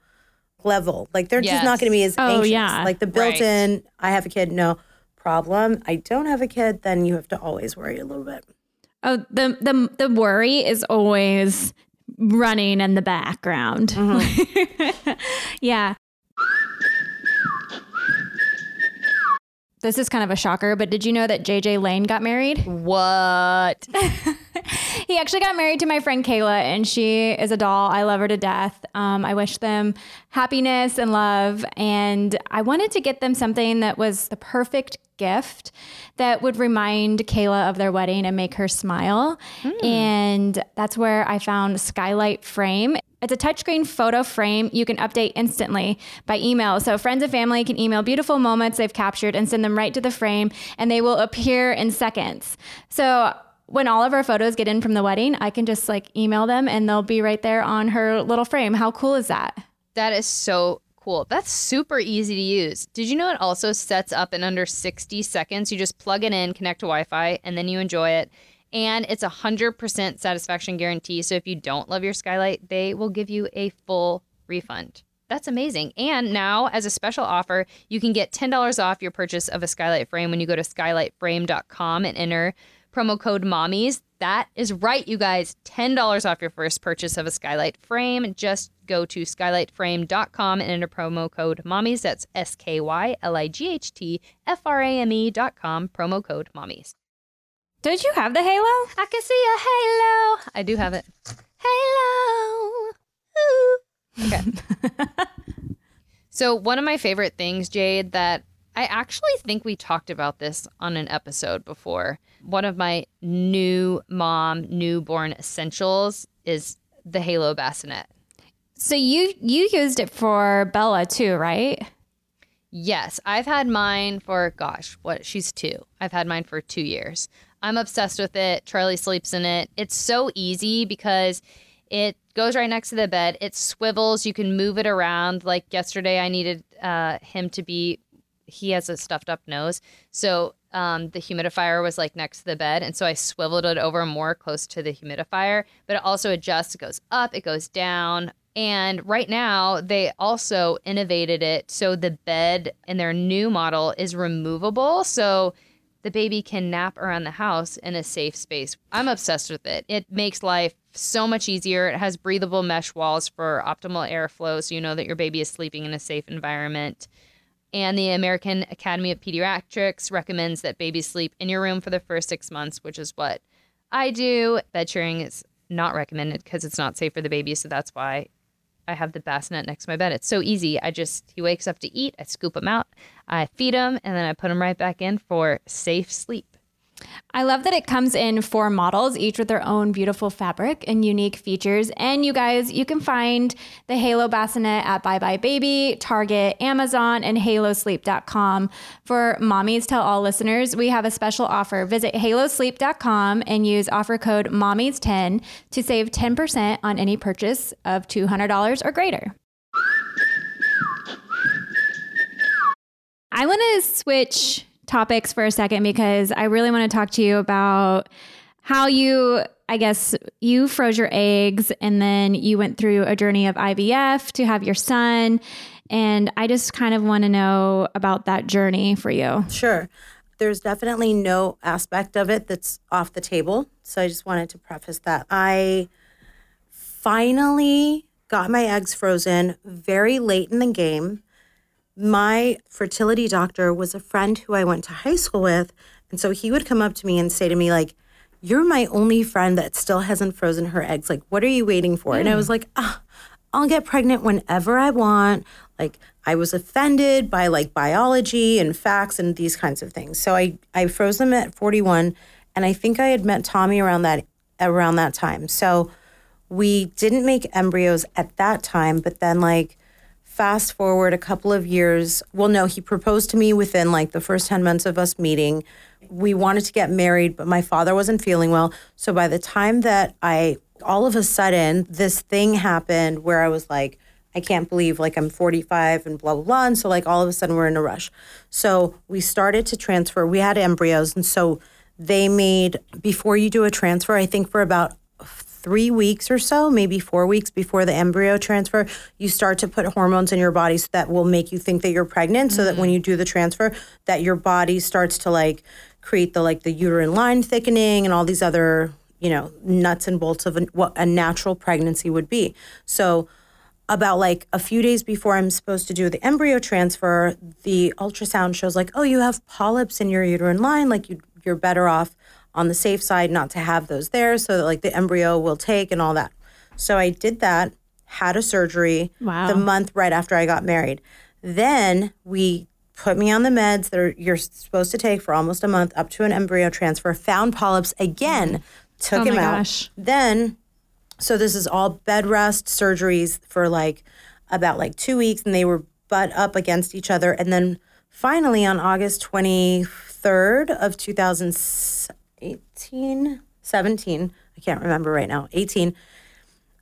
level. Like they're just not going to be as Oh, anxious. yeah. Like the built-in, I have a kid, no problem. I don't have a kid, then you have to always worry a little bit. Oh, the the the worry is always running in the background. Mm-hmm. yeah. This is kind of a shocker, but did you know that JJ Lane got married? what? He actually got married to my friend Kayla, and she is a doll. I love her to death. Um, I wish them happiness and love. And I wanted to get them something that was the perfect gift that would remind Kayla of their wedding and make her smile. Hmm. And that's where I found Skylight Frame. It's a touchscreen photo frame you can update instantly by email. So friends and family can email beautiful moments they've captured and send them right to the frame, and they will appear in seconds. So when all of our photos get in from the wedding, I can just like email them and they'll be right there on her little frame. How cool is that? That is so cool. That's super easy to use. Did you know it also sets up in under 60 seconds? You just plug it in, connect to Wi Fi, and then you enjoy it. And it's a 100% satisfaction guarantee. So if you don't love your skylight, they will give you a full refund. That's amazing. And now, as a special offer, you can get $10 off your purchase of a skylight frame when you go to skylightframe.com and enter promo code mommies. That is right, you guys. $10 off your first purchase of a skylight frame. Just go to skylightframe.com and enter promo code mommies. That's S K Y L I G H T F R A M E.com, promo code mommies. Don't you have the halo? I can see a halo. I do have it. Halo. Ooh. Okay. so, one of my favorite things, Jade, that I actually think we talked about this on an episode before. One of my new mom newborn essentials is the Halo bassinet. So you you used it for Bella too, right? Yes, I've had mine for gosh, what she's 2. I've had mine for 2 years. I'm obsessed with it. Charlie sleeps in it. It's so easy because it goes right next to the bed. It swivels. You can move it around. Like yesterday, I needed uh, him to be he has a stuffed up nose. So um, the humidifier was like next to the bed. And so I swiveled it over more close to the humidifier, but it also adjusts. It goes up, it goes down. And right now, they also innovated it so the bed in their new model is removable. So the baby can nap around the house in a safe space. I'm obsessed with it. It makes life so much easier. It has breathable mesh walls for optimal airflow, so you know that your baby is sleeping in a safe environment. And the American Academy of Pediatrics recommends that babies sleep in your room for the first six months, which is what I do. Bed sharing is not recommended because it's not safe for the baby. So that's why I have the bassinet next to my bed. It's so easy. I just, he wakes up to eat, I scoop him out, I feed him, and then I put him right back in for safe sleep. I love that it comes in four models, each with their own beautiful fabric and unique features. And you guys, you can find the Halo Bassinet at buybuy BABY, Target, Amazon, and halosleep.com. For Mommies Tell All listeners, we have a special offer. Visit halosleep.com and use offer code MOMMIES10 to save 10% on any purchase of $200 or greater. I want to switch topics for a second because I really want to talk to you about how you, I guess, you froze your eggs and then you went through a journey of IVF to have your son. And I just kind of want to know about that journey for you. Sure. There's definitely no aspect of it that's off the table. So I just wanted to preface that. I finally got my eggs frozen very late in the game my fertility doctor was a friend who I went to high school with. And so he would come up to me and say to me, like, you're my only friend that still hasn't frozen her eggs. Like, what are you waiting for? Mm. And I was like, ah, I'll get pregnant whenever I want. Like, I was offended by like biology and facts and these kinds of things. So I, I froze them at 41. And I think I had met Tommy around that around that time. So we didn't make embryos at that time, but then like fast forward a couple of years. Well, no, he proposed to me within like the first 10 months of us meeting. We wanted to get married, but my father wasn't feeling well. So by the time that I, all of a sudden, this thing happened where I was like, I can't believe like I'm 45 and blah, blah, blah. And so, like, all of a sudden we're in a rush. So we started to transfer. We had embryos. And so they made, before you do a transfer, I think for about three weeks or so, maybe four weeks before the embryo transfer, you start to put hormones in your body so that will make you think that you're pregnant. Mm-hmm. So that when you do the transfer, that your body starts to like create the like the uterine line thickening and all these other you know nuts and bolts of what a natural pregnancy would be. So about like a few days before I'm supposed to do the embryo transfer, the ultrasound shows like, oh, you have polyps in your uterine line. Like you, you're better off on the safe side not to have those there so that like the embryo will take and all that. So I did that, had a surgery wow. the month right after I got married. Then we put me on the meds that are, you're supposed to take for almost a month up to an embryo transfer, found polyps again, took oh him out. Gosh. Then So this is all bed rest surgeries for like about like two weeks, and they were butt up against each other. And then finally on August 23rd of 2018, 17, I can't remember right now, 18,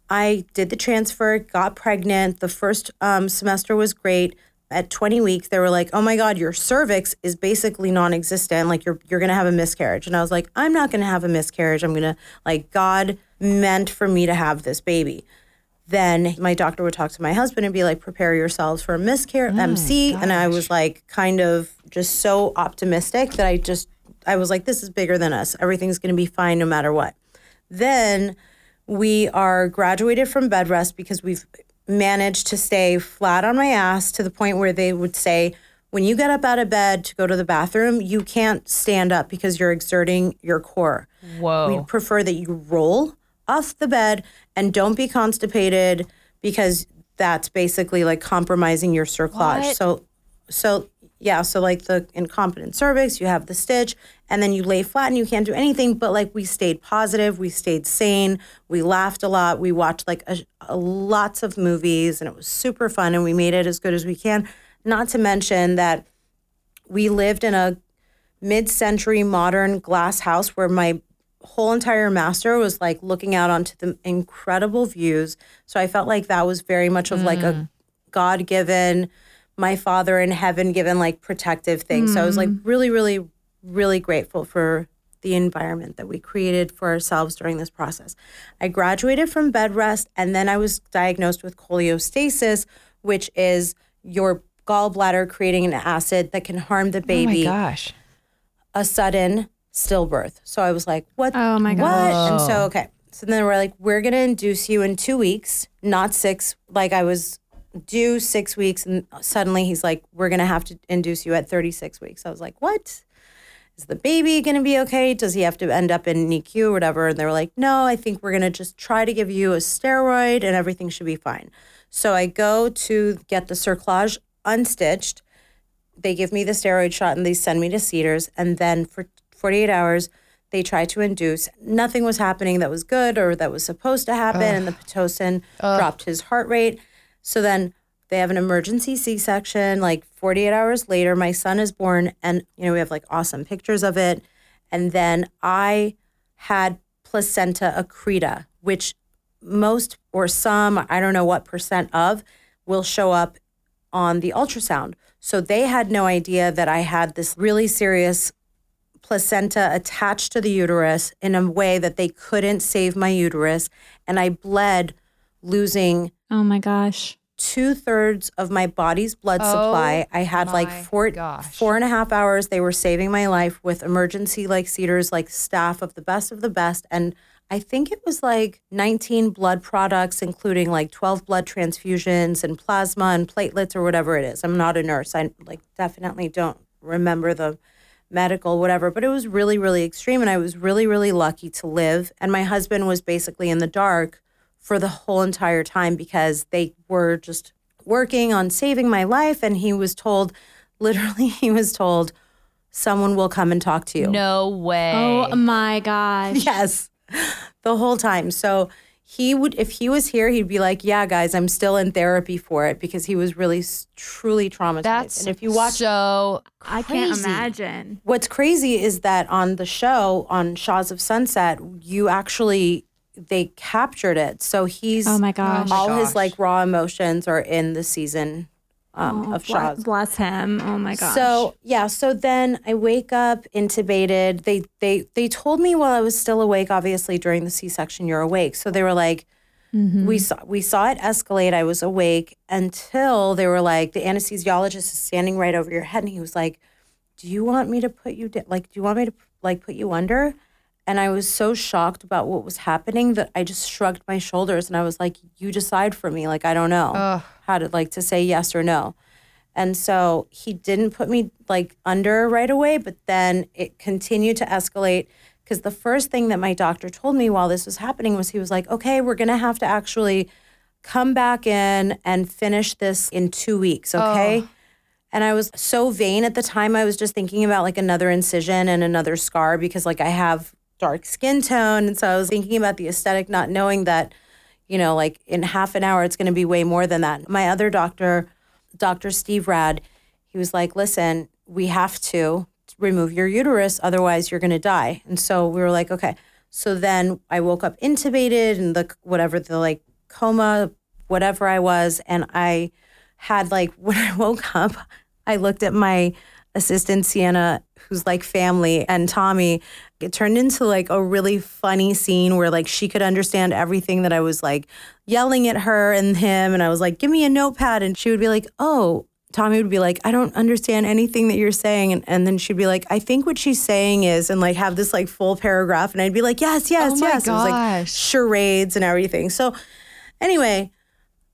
I did the transfer, got pregnant. The first um, semester was great. At 20 weeks, they were like, "Oh my God, your cervix is basically non-existent. Like you're you're gonna have a miscarriage." And I was like, "I'm not gonna have a miscarriage. I'm gonna like God meant for me to have this baby." Then my doctor would talk to my husband and be like, "Prepare yourselves for a miscarriage, MC." And I was like, kind of just so optimistic that I just I was like, "This is bigger than us. Everything's gonna be fine no matter what." Then we are graduated from bed rest because we've managed to stay flat on my ass to the point where they would say, when you get up out of bed to go to the bathroom, you can't stand up because you're exerting your core. Whoa. We prefer that you roll off the bed and don't be constipated because that's basically like compromising your cerclage. What? So, so yeah, so like the incompetent cervix, you have the stitch, and then you lay flat and you can't do anything. But like we stayed positive, we stayed sane, we laughed a lot, we watched like a, a lots of movies, and it was super fun, and we made it as good as we can. Not to mention that we lived in a mid-century modern glass house where my whole entire master was like looking out onto the incredible views. So I felt like that was very much of like a mm. God given, my father in heaven given like protective thing. So I was like mm-hmm. really, really, really grateful for the environment that we created for ourselves during this process. I graduated from bed rest and then I was diagnosed with cholestasis, which is your gallbladder creating an acid that can harm the baby. oh my gosh. a sudden stillbirth. So I was like, what? Oh my What? And so, okay. So then we're like, we're going to induce you in two weeks, not six. Like I was due six weeks. And suddenly he's like, we're going to have to induce you at 36 weeks. I was like, what? Is the baby going to be okay? Does he have to end up in NICU or whatever? And they were like, no, I think we're going to just try to give you a steroid and everything should be fine. So I go to get the cerclage unstitched they give me the steroid shot and they send me to Cedars. And then for 48 hours, they try to induce. Nothing was happening that was good or that was supposed to happen. And the Pitocin dropped his heart rate. So then they have an emergency C section. Like 48 hours later, my son is born. And, you know, we have like awesome pictures of it. And then I had placenta accreta, which most or some, I don't know what percent of, will show up on the ultrasound. So they had no idea that I had this really serious placenta attached to the uterus in a way that they couldn't save my uterus. And I bled, losing Oh my gosh. two thirds of my body's blood Oh supply. I had like four, gosh. four and a half hours. They were saving my life with emergency like Cedars, like staff of the best of the best. And I think it was like 19 blood products, including like 12 blood transfusions and plasma and platelets or whatever it is. I'm not a nurse. I like definitely don't remember the medical whatever, but it was really, really extreme. And I was really, really lucky to live. And my husband was basically in the dark for the whole entire time because they were just working on saving my life. And he was told, literally, he was told, someone will come and talk to you. No way. Oh my gosh. Yes, the whole time. So he would, if he was here, he'd be like, "Yeah, guys, I'm still in therapy for it because he was really truly traumatized." That's and if you watch, so I can't imagine. what's crazy is that on the show on Shahs of Sunset, you actually they captured it. So he's Oh my gosh. my all his like raw emotions are in the season um, Oh, of bless, Shahs. bless him. Oh my gosh. So yeah, so then I wake up intubated. They they they told me while I was still awake. Obviously, during the C section, you're awake. So they were like, we saw we saw it escalate. I was awake until they were like, the anesthesiologist is standing right over your head, and he was like, "Do you want me to put you da- like? Do you want me to like put you under?" And I was so shocked about what was happening that I just shrugged my shoulders and I was like, "You decide for me. Like I don't know how to like to say yes or no." And so he didn't put me like under right away, but then it continued to escalate because the first thing that my doctor told me while this was happening was he was like, "Okay, we're going to have to actually come back in and finish this in 2 weeks, okay?" And I was so vain at the time. I was just thinking about like another incision and another scar because like I have dark skin tone. And so I was thinking about the aesthetic, not knowing that you know, like in half an hour, it's going to be way more than that. My other doctor, Dr. Steve Rad, he was like, listen, we have to remove your uterus, otherwise you're going to die. And so we were like, okay. So then I woke up intubated and the whatever the like coma, whatever I was, and I had like when I woke up, I looked at my assistant Sienna, who's like family, and Tommy. It turned into like a really funny scene where like she could understand everything that I was like yelling at her and him, and I was like, "Give me a notepad," and she would be like, "Oh." Tommy would be like, I don't understand anything that you're saying. And, and then she'd be like, I think what she's saying is, and like have this like full paragraph. And I'd be like, yes, yes, Oh my yes. It was like charades and everything. So anyway,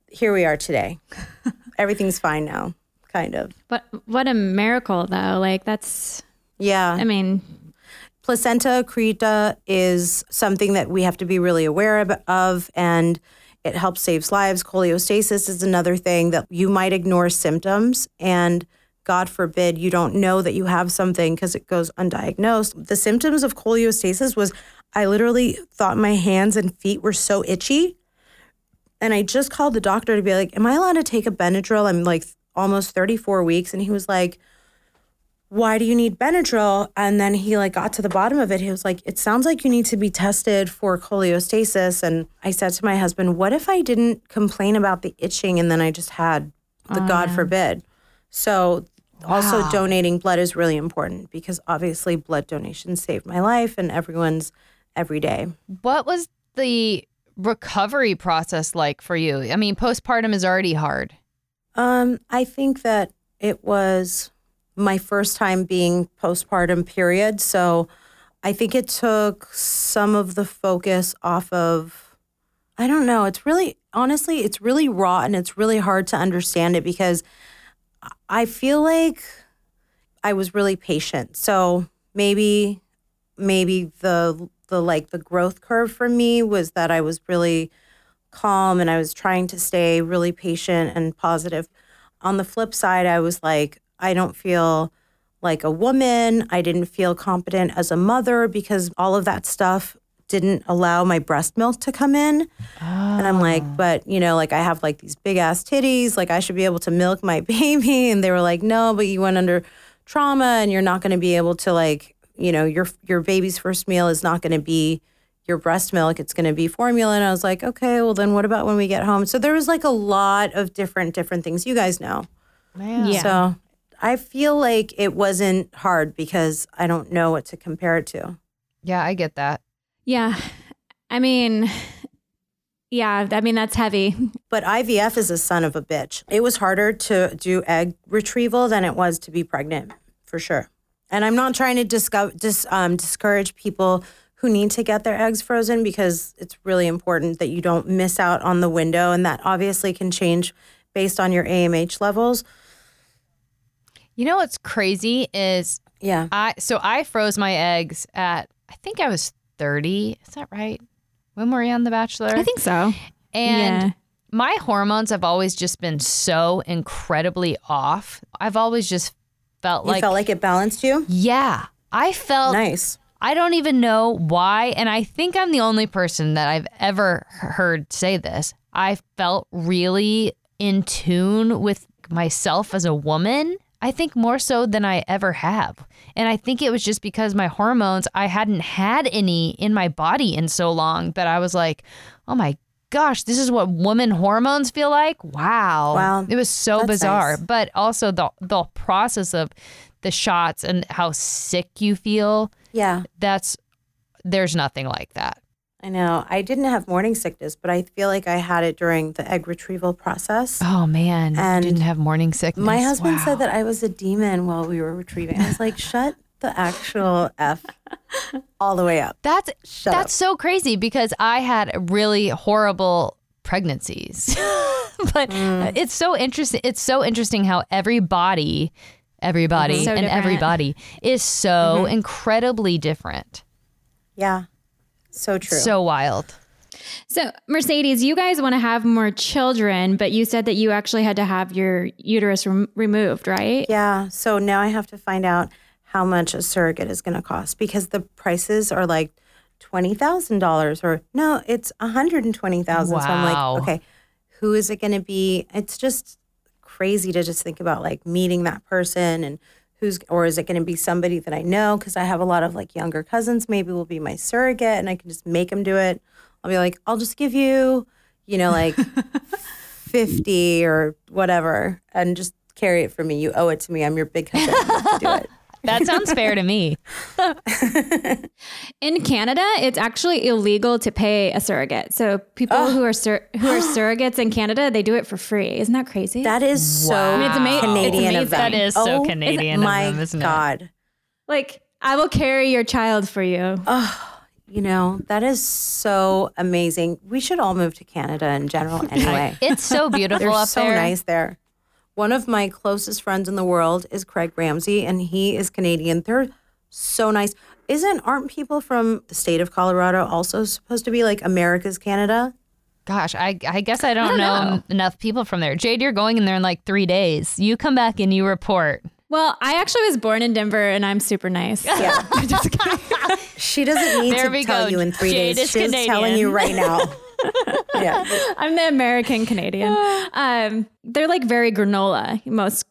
here we are today. Everything's fine now, kind of. But what a miracle, though. Like, that's, Yeah. I mean, placenta accreta is something that we have to be really aware of, and it helps saves lives. Choleostasis is another thing that you might ignore symptoms and God forbid you don't know that you have something because it goes undiagnosed. The symptoms of choleostasis was I literally thought my hands and feet were so itchy. And I just called the doctor to be like, Am I allowed to take a Benadryl? I'm like almost 34 weeks. And he was like, why do you need Benadryl? And then he like got to the bottom of it. He was like, it sounds like you need to be tested for choleostasis. And I said to my husband, what if I didn't complain about the itching and then I just had the God forbid? So also donating blood is really important because obviously blood donations saved my life and everyone's every day. What was the recovery process like for you? I mean, postpartum is already hard. Um, I think that it was my first time being postpartum period. So I think it took some of the focus off of I don't know. It's really honestly, it's really raw and it's really hard to understand it because I feel like I was really patient. So maybe maybe the the like the growth curve for me was that I was really calm and I was trying to stay really patient and positive. On the flip side, I was like, I don't feel like a woman. I didn't feel competent as a mother because all of that stuff didn't allow my breast milk to come in. And I'm like, ah. but you know, like I have like these big ass titties, like I should be able to milk my baby. And they were like, no, but you went under trauma and you're not going to be able to like, you know, your your baby's first meal is not going to be your breast milk. It's going to be formula. And I was like, okay, well then what about when we get home? So there was like a lot of different different things. You guys know. Yeah. So I feel like it wasn't hard because I don't know what to compare it to. Yeah, I get that. yeah. I mean, yeah, I mean, that's heavy. But IVF is a son of a bitch. It was harder to do egg retrieval than it was to be pregnant, for sure. And I'm not trying to disco- dis- um, discourage people who need to get their eggs frozen because it's really important that you don't miss out on the window. And that obviously can change based on your AMH levels. You know what's crazy is Yeah. I so I froze my eggs at I think I was 30. Is that right? When we were we on The Bachelor? I think so. And Yeah. my hormones have always just been so incredibly off. I've always just felt You like felt like it balanced you? yeah, I felt Nice. I don't even know why. And I think I'm the only person that I've ever heard say this. I felt really in tune with myself as a woman. I think more so than I ever have. And I think it was just because my hormones, I hadn't had any in my body in so long that I was like, oh my gosh, this is what woman hormones feel like. Wow. Wow. It was so That's bizarre. nice. But also the the process of the shots and how sick you feel Yeah. that's there's nothing like that. I know. I didn't have morning sickness, but I feel like I had it during the egg retrieval process. Oh man, And didn't have morning sickness. My husband Wow. said that I was a demon while we were retrieving. I was like, shut the actual F all the way up. That's Shut that's so crazy because I had really horrible pregnancies. but Mm. it's so interesting. It's so interesting how every body, everybody, Mm-hmm. So and different. everybody is so Mm-hmm. incredibly different. Yeah. So true. So wild. So, Mercedes, you guys want to have more children, but you said that you actually had to have your uterus rem- removed, right? yeah. So now I have to find out how much a surrogate is going to cost because the prices are like $20,000 or no, it's 120,000. Wow. So I'm like, okay, who is it going to be? It's just crazy to just think about like meeting that person and who's or is it going to be somebody that I know because I have a lot of like younger cousins maybe will be my surrogate and I can just make them do it. I'll be like, I'll just give you, you know, like 50 or whatever and just carry it for me. You owe it to me. I'm your big cousin. You have to do it. That sounds fair to me. In Canada, it's actually illegal to pay a surrogate. So people who are sur- who are oh. surrogates in Canada, they do it for free. Isn't that crazy? That is so Wow. I mean, it's ama- Canadian amazing. of them. That is so Oh, Canadian of My them, isn't it? God. like I will carry your child for you. Oh. You know, that is so amazing. We should all move to Canada in general anyway. It's so beautiful They're up so there. nice there. One of my closest friends in the world is Craig Ramsey, and he is Canadian. They're so nice. Isn't aren't people from the state of Colorado also supposed to be like America's Canada? Gosh, I, I guess I don't, don't know, know. enough people from there. Jade, you're going in there in like three days. You come back and you report. Well, I actually was born in Denver and I'm super nice. Yeah. she doesn't need There to tell go. you in three Jade days. is She's telling you right now. yeah. I'm the American Canadian. Um, they're like very granola. Most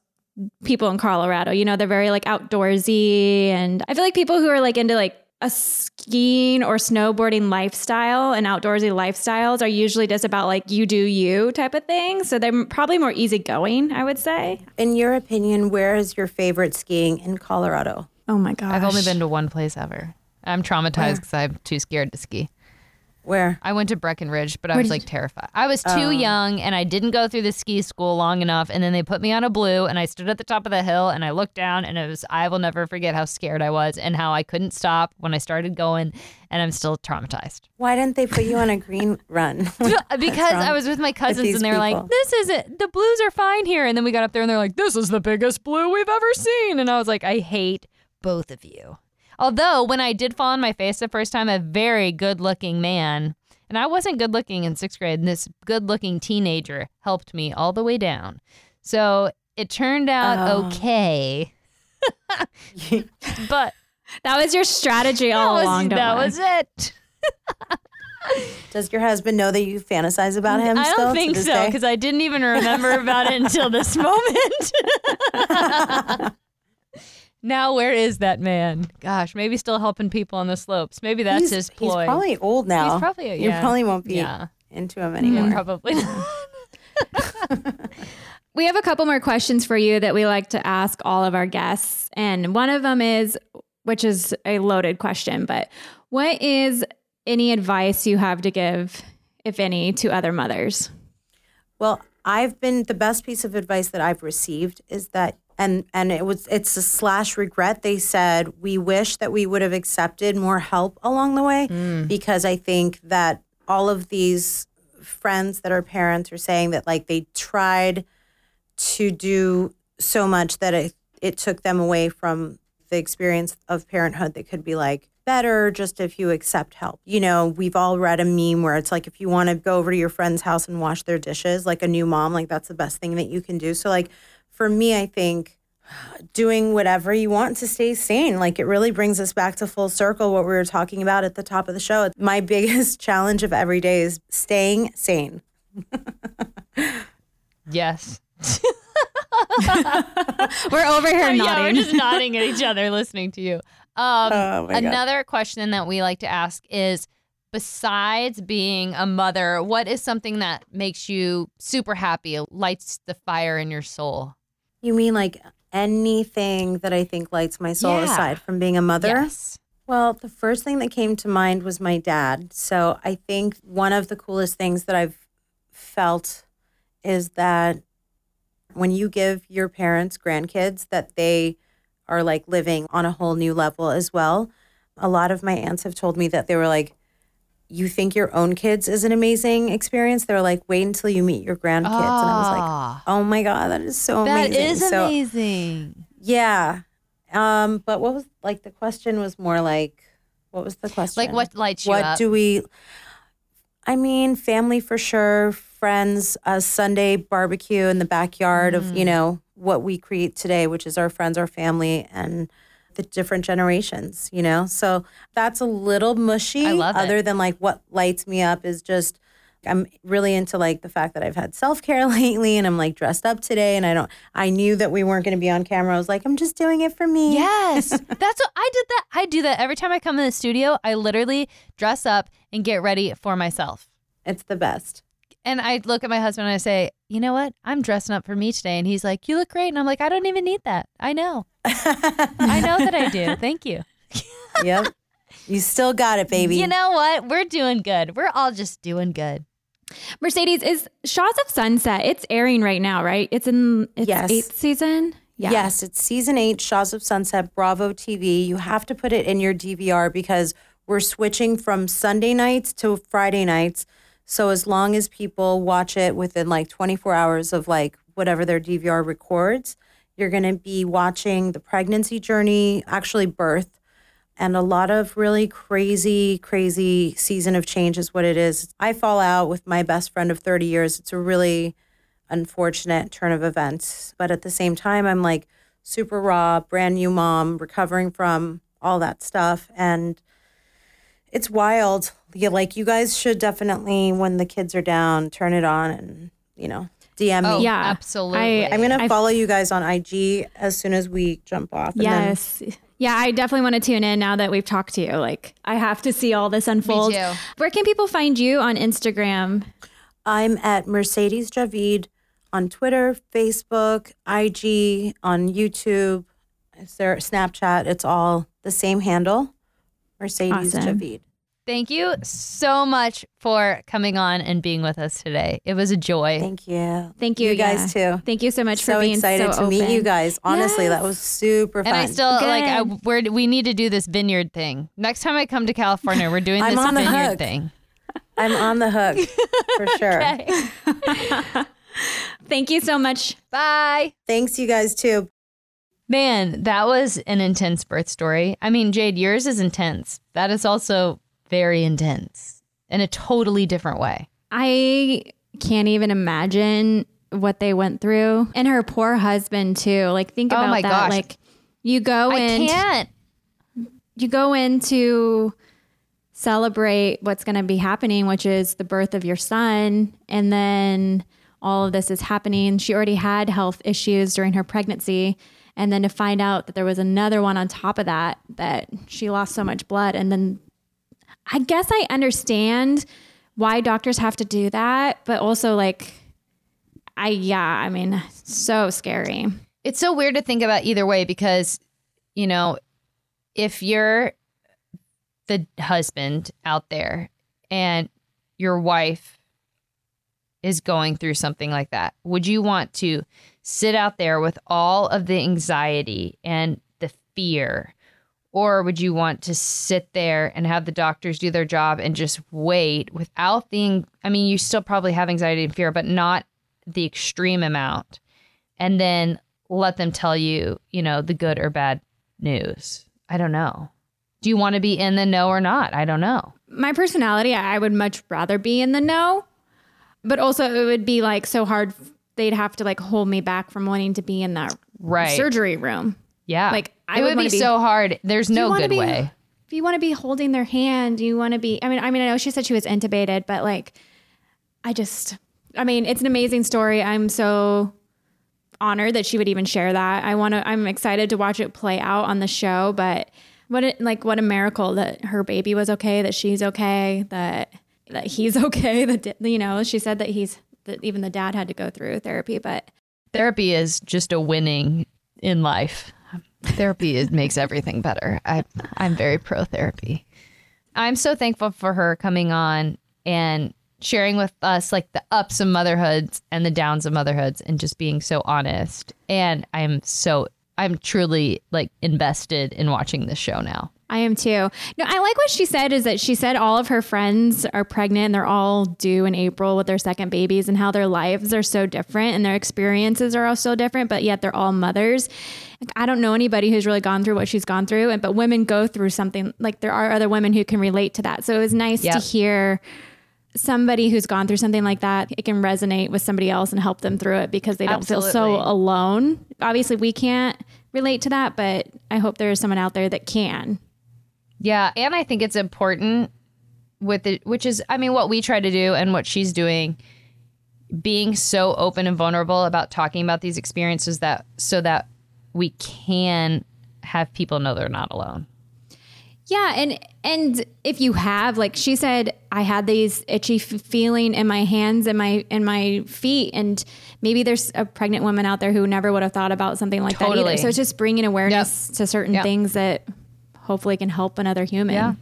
people in Colorado, you know, they're very like outdoorsy, and I feel like people who are like into like a skiing or snowboarding lifestyle and outdoorsy lifestyles are usually just about like you do you type of thing. So they're probably more easygoing, I would say. In your opinion, where is your favorite skiing in Colorado? Oh my gosh. I've only been to one place ever. I'm traumatized because I'm too scared to ski. Where? I went to Breckenridge, but I was like terrified. I was too Oh. young and I didn't go through the ski school long enough. And then they put me on a blue and I stood at the top of the hill and I looked down and it was, I will never forget how scared I was and how I couldn't stop when I started going. And I'm still traumatized. Why didn't they put you on a green run? because I was with my cousins these and they were like, "This is it. The blues are fine here." And then we got up there and they're like, "This is the biggest blue we've ever seen." And I was like, "I hate both of you." Although when I did fall on my face the first time, a very good-looking man, and I wasn't good-looking in sixth grade, and this good-looking teenager helped me all the way down. So it turned out Oh. okay. but that was your strategy all that was, along. that was it. Does your husband know that you fantasize about him? I still don't think so because I didn't even remember about it until this moment. now, where is that man? Gosh, maybe still helping people on the slopes. Maybe that's he's, his ploy. he's probably old now. He's probably yeah. you probably won't be Yeah, into him Mm, anymore. probably. not. We have a couple more questions for you that we like to ask all of our guests. And one of them is, which is a loaded question, but what is any advice you have to give, if any, to other mothers? Well, I've been the best piece of advice that I've received is that and and it was it's a slash regret. They said we wish that we would have accepted more help along the way mm. because I think that all of these friends that are parents are saying that like they tried to do so much that it it took them away from the experience of parenthood that could be like better just if you accept help. You know, we've all read a meme where it's like if you want to go over to your friend's house and wash their dishes like a new mom, like that's the best thing that you can do. So like for me, I think doing whatever you want to stay sane. Like it really brings us back to full circle what we were talking about at the top of the show. My biggest challenge of every day is staying sane. yes. We're over here yeah, we're nodding. just nodding at each other, listening to you. Um, Oh my God. another question that we like to ask is besides being a mother, what is something that makes you super happy, lights the fire in your soul? You mean like anything that I think lights my soul Yeah. aside from being a mother? Yes. Well, the first thing that came to mind was my dad. So I think one of the coolest things that I've felt is that when you give your parents grandkids that they are like living on a whole new level as well. A lot of my aunts have told me that they were like, you think your own kids is an amazing experience. They're like, wait until you meet your grandkids. And I was like, Ah, oh my God, that is so that amazing. is so, amazing. yeah. Um, but what was like the question was more like, what was the question? Like what lights you what up? do we i mean family for sure friends a sunday barbecue in the backyard of Mm. you know what we create today which is our friends our family and the different generations, you know? So that's a little mushy. I love it. other than like what lights me up is just I'm really into like the fact that I've had self care lately and I'm like dressed up today and I don't I knew that we weren't gonna be on camera. I was like, I'm just doing it for me. Yes, that's what I did. That I do that every time I come in the studio. I literally dress up and get ready for myself. It's the best. And I look at my husband and I say, "You know what? I'm dressing up for me today." And he's like, "You look great." And I'm like, "I don't even need that. I know. I know that I do. Thank you." Yep. you still got it, baby. You know what? We're doing good. We're all just doing good. Mercedes is Shahs of Sunset. It's airing right now, right? It's in its Yes. eighth season. Yeah. Yes, it's season eight, Shahs of Sunset, Bravo TV. You have to put it in your DVR because we're switching from Sunday nights to Friday nights. So as long as people watch it within like 24 hours of like whatever their DVR records, you're going to be watching the pregnancy journey, actually birth, and a lot of really crazy, crazy season of change is what it is. I fall out with my best friend of 30 years. It's a really unfortunate turn of events. But at the same time, I'm like super raw, brand new mom, recovering from all that stuff. And it's wild. Yeah, like you guys should definitely, when the kids are down, turn it on and, you know, DM me. Oh, Yeah. absolutely. I- I'm going to I- follow you guys on IG as soon as we jump off. and then- Yes. Yeah, I definitely want to tune in now that we've talked to you. Like, I have to see all this unfold. too. Where can people find you on Instagram? I'm at Mercedes Javid on Twitter, Facebook, IG, on YouTube. Is there Snapchat? It's all the same handle. Mercedes Awesome. Javid. Thank you so much for coming on and being with us today. It was a joy. Thank you. Thank you, You guys yeah. too. Thank you so much So for being excited so excited to meet you guys. Honestly, that was super fun. And I still like I, we're, we need to do this vineyard thing. Next time I come to California, we're doing this the vineyard hook. thing. I'm on the hook for sure. Thank you so much. Bye. Thanks, you guys too. Man, that was an intense birth story. I mean, Jade, yours is intense. That is also very intense in a totally different way. I can't even imagine what they went through. And her poor husband too. Like think Oh about my that. gosh. Like you go I in can't. you go in to celebrate what's going to be happening, which is the birth of your son, and then all of this is happening. She already had health issues during her pregnancy, and then to find out that there was another one on top of that, that she lost so much blood, and then I guess I understand why doctors have to do that, but also like, I yeah, I mean, so scary. It's so weird to think about either way because, you know, if you're the husband out there and your wife is going through something like that, would you want to sit out there with all of the anxiety and the fear? Or would you want to sit there and have the doctors do their job and just wait without the, I mean, you still probably have anxiety and fear, but not the extreme amount. And then let them tell you, you know, the good or bad news. I don't know. Do you want to be in the know or not? I don't know. my personality, I would much rather be in the know, but also it would be like so hard. They'd have to like hold me back from wanting to be in that Right. surgery room. Yeah. Like, I it would would be, be- so hard. There's no good be- way. If you want to be holding their hand, you want to be. I mean, I mean, I know she said she was intubated, but like, I just, I mean, it's an amazing story. I'm so honored that she would even share that. I want to. I'm excited to watch it play out on the show. But what, it, like, what a miracle that her baby was okay, that she's okay, that that he's okay. That you know, she said that he's that even the dad had to go through therapy, but Therapy is just a winning in life. Therapy is, makes everything better. I, I'm very pro therapy. I'm so thankful for her coming on and sharing with us like the ups of motherhoods and the downs of motherhoods and just being so honest. And I'm so, I'm truly like invested in watching this show now. I am too. No, I like what she said is that she said all of her friends are pregnant and they're all due in April with their second babies and how their lives are so different and their experiences are all so different, but yet they're all mothers. Like, I don't know anybody who's really gone through what she's gone through, and but women go through something like there are other women who can relate to that. So it was nice Yep. to hear somebody who's gone through something like that. It can resonate with somebody else and help them through it because they don't feel so alone. Obviously, we can't relate to that, but I hope there is someone out there that can. Yeah, and I think it's important with it, which is, I mean, what we try to do and what she's doing, being so open and vulnerable about talking about these experiences that so that we can have people know they're not alone. Yeah, and and if you have like she said I had these itchy f- feeling in my hands and my in my feet and maybe there's a pregnant woman out there who never would have thought about something like that either. So it's just bringing awareness to certain Yep. things that hopefully can help another human. Yeah.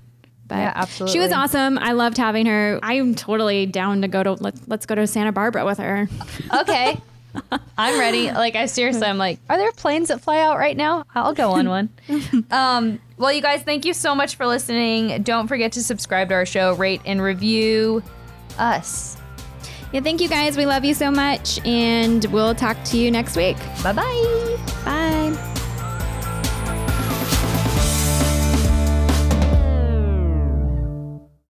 But Yeah, She was awesome. I loved having her. I'm totally down to go to let, let's go to Santa Barbara with her. Okay. I'm ready. Like I seriously, I'm like, are there planes that fly out right now? I'll go on one. um, well, you guys, thank you so much for listening. Don't forget to subscribe to our show, rate and review us. Yeah, thank you guys. We love you so much and we'll talk to you next week. Bye bye. Bye.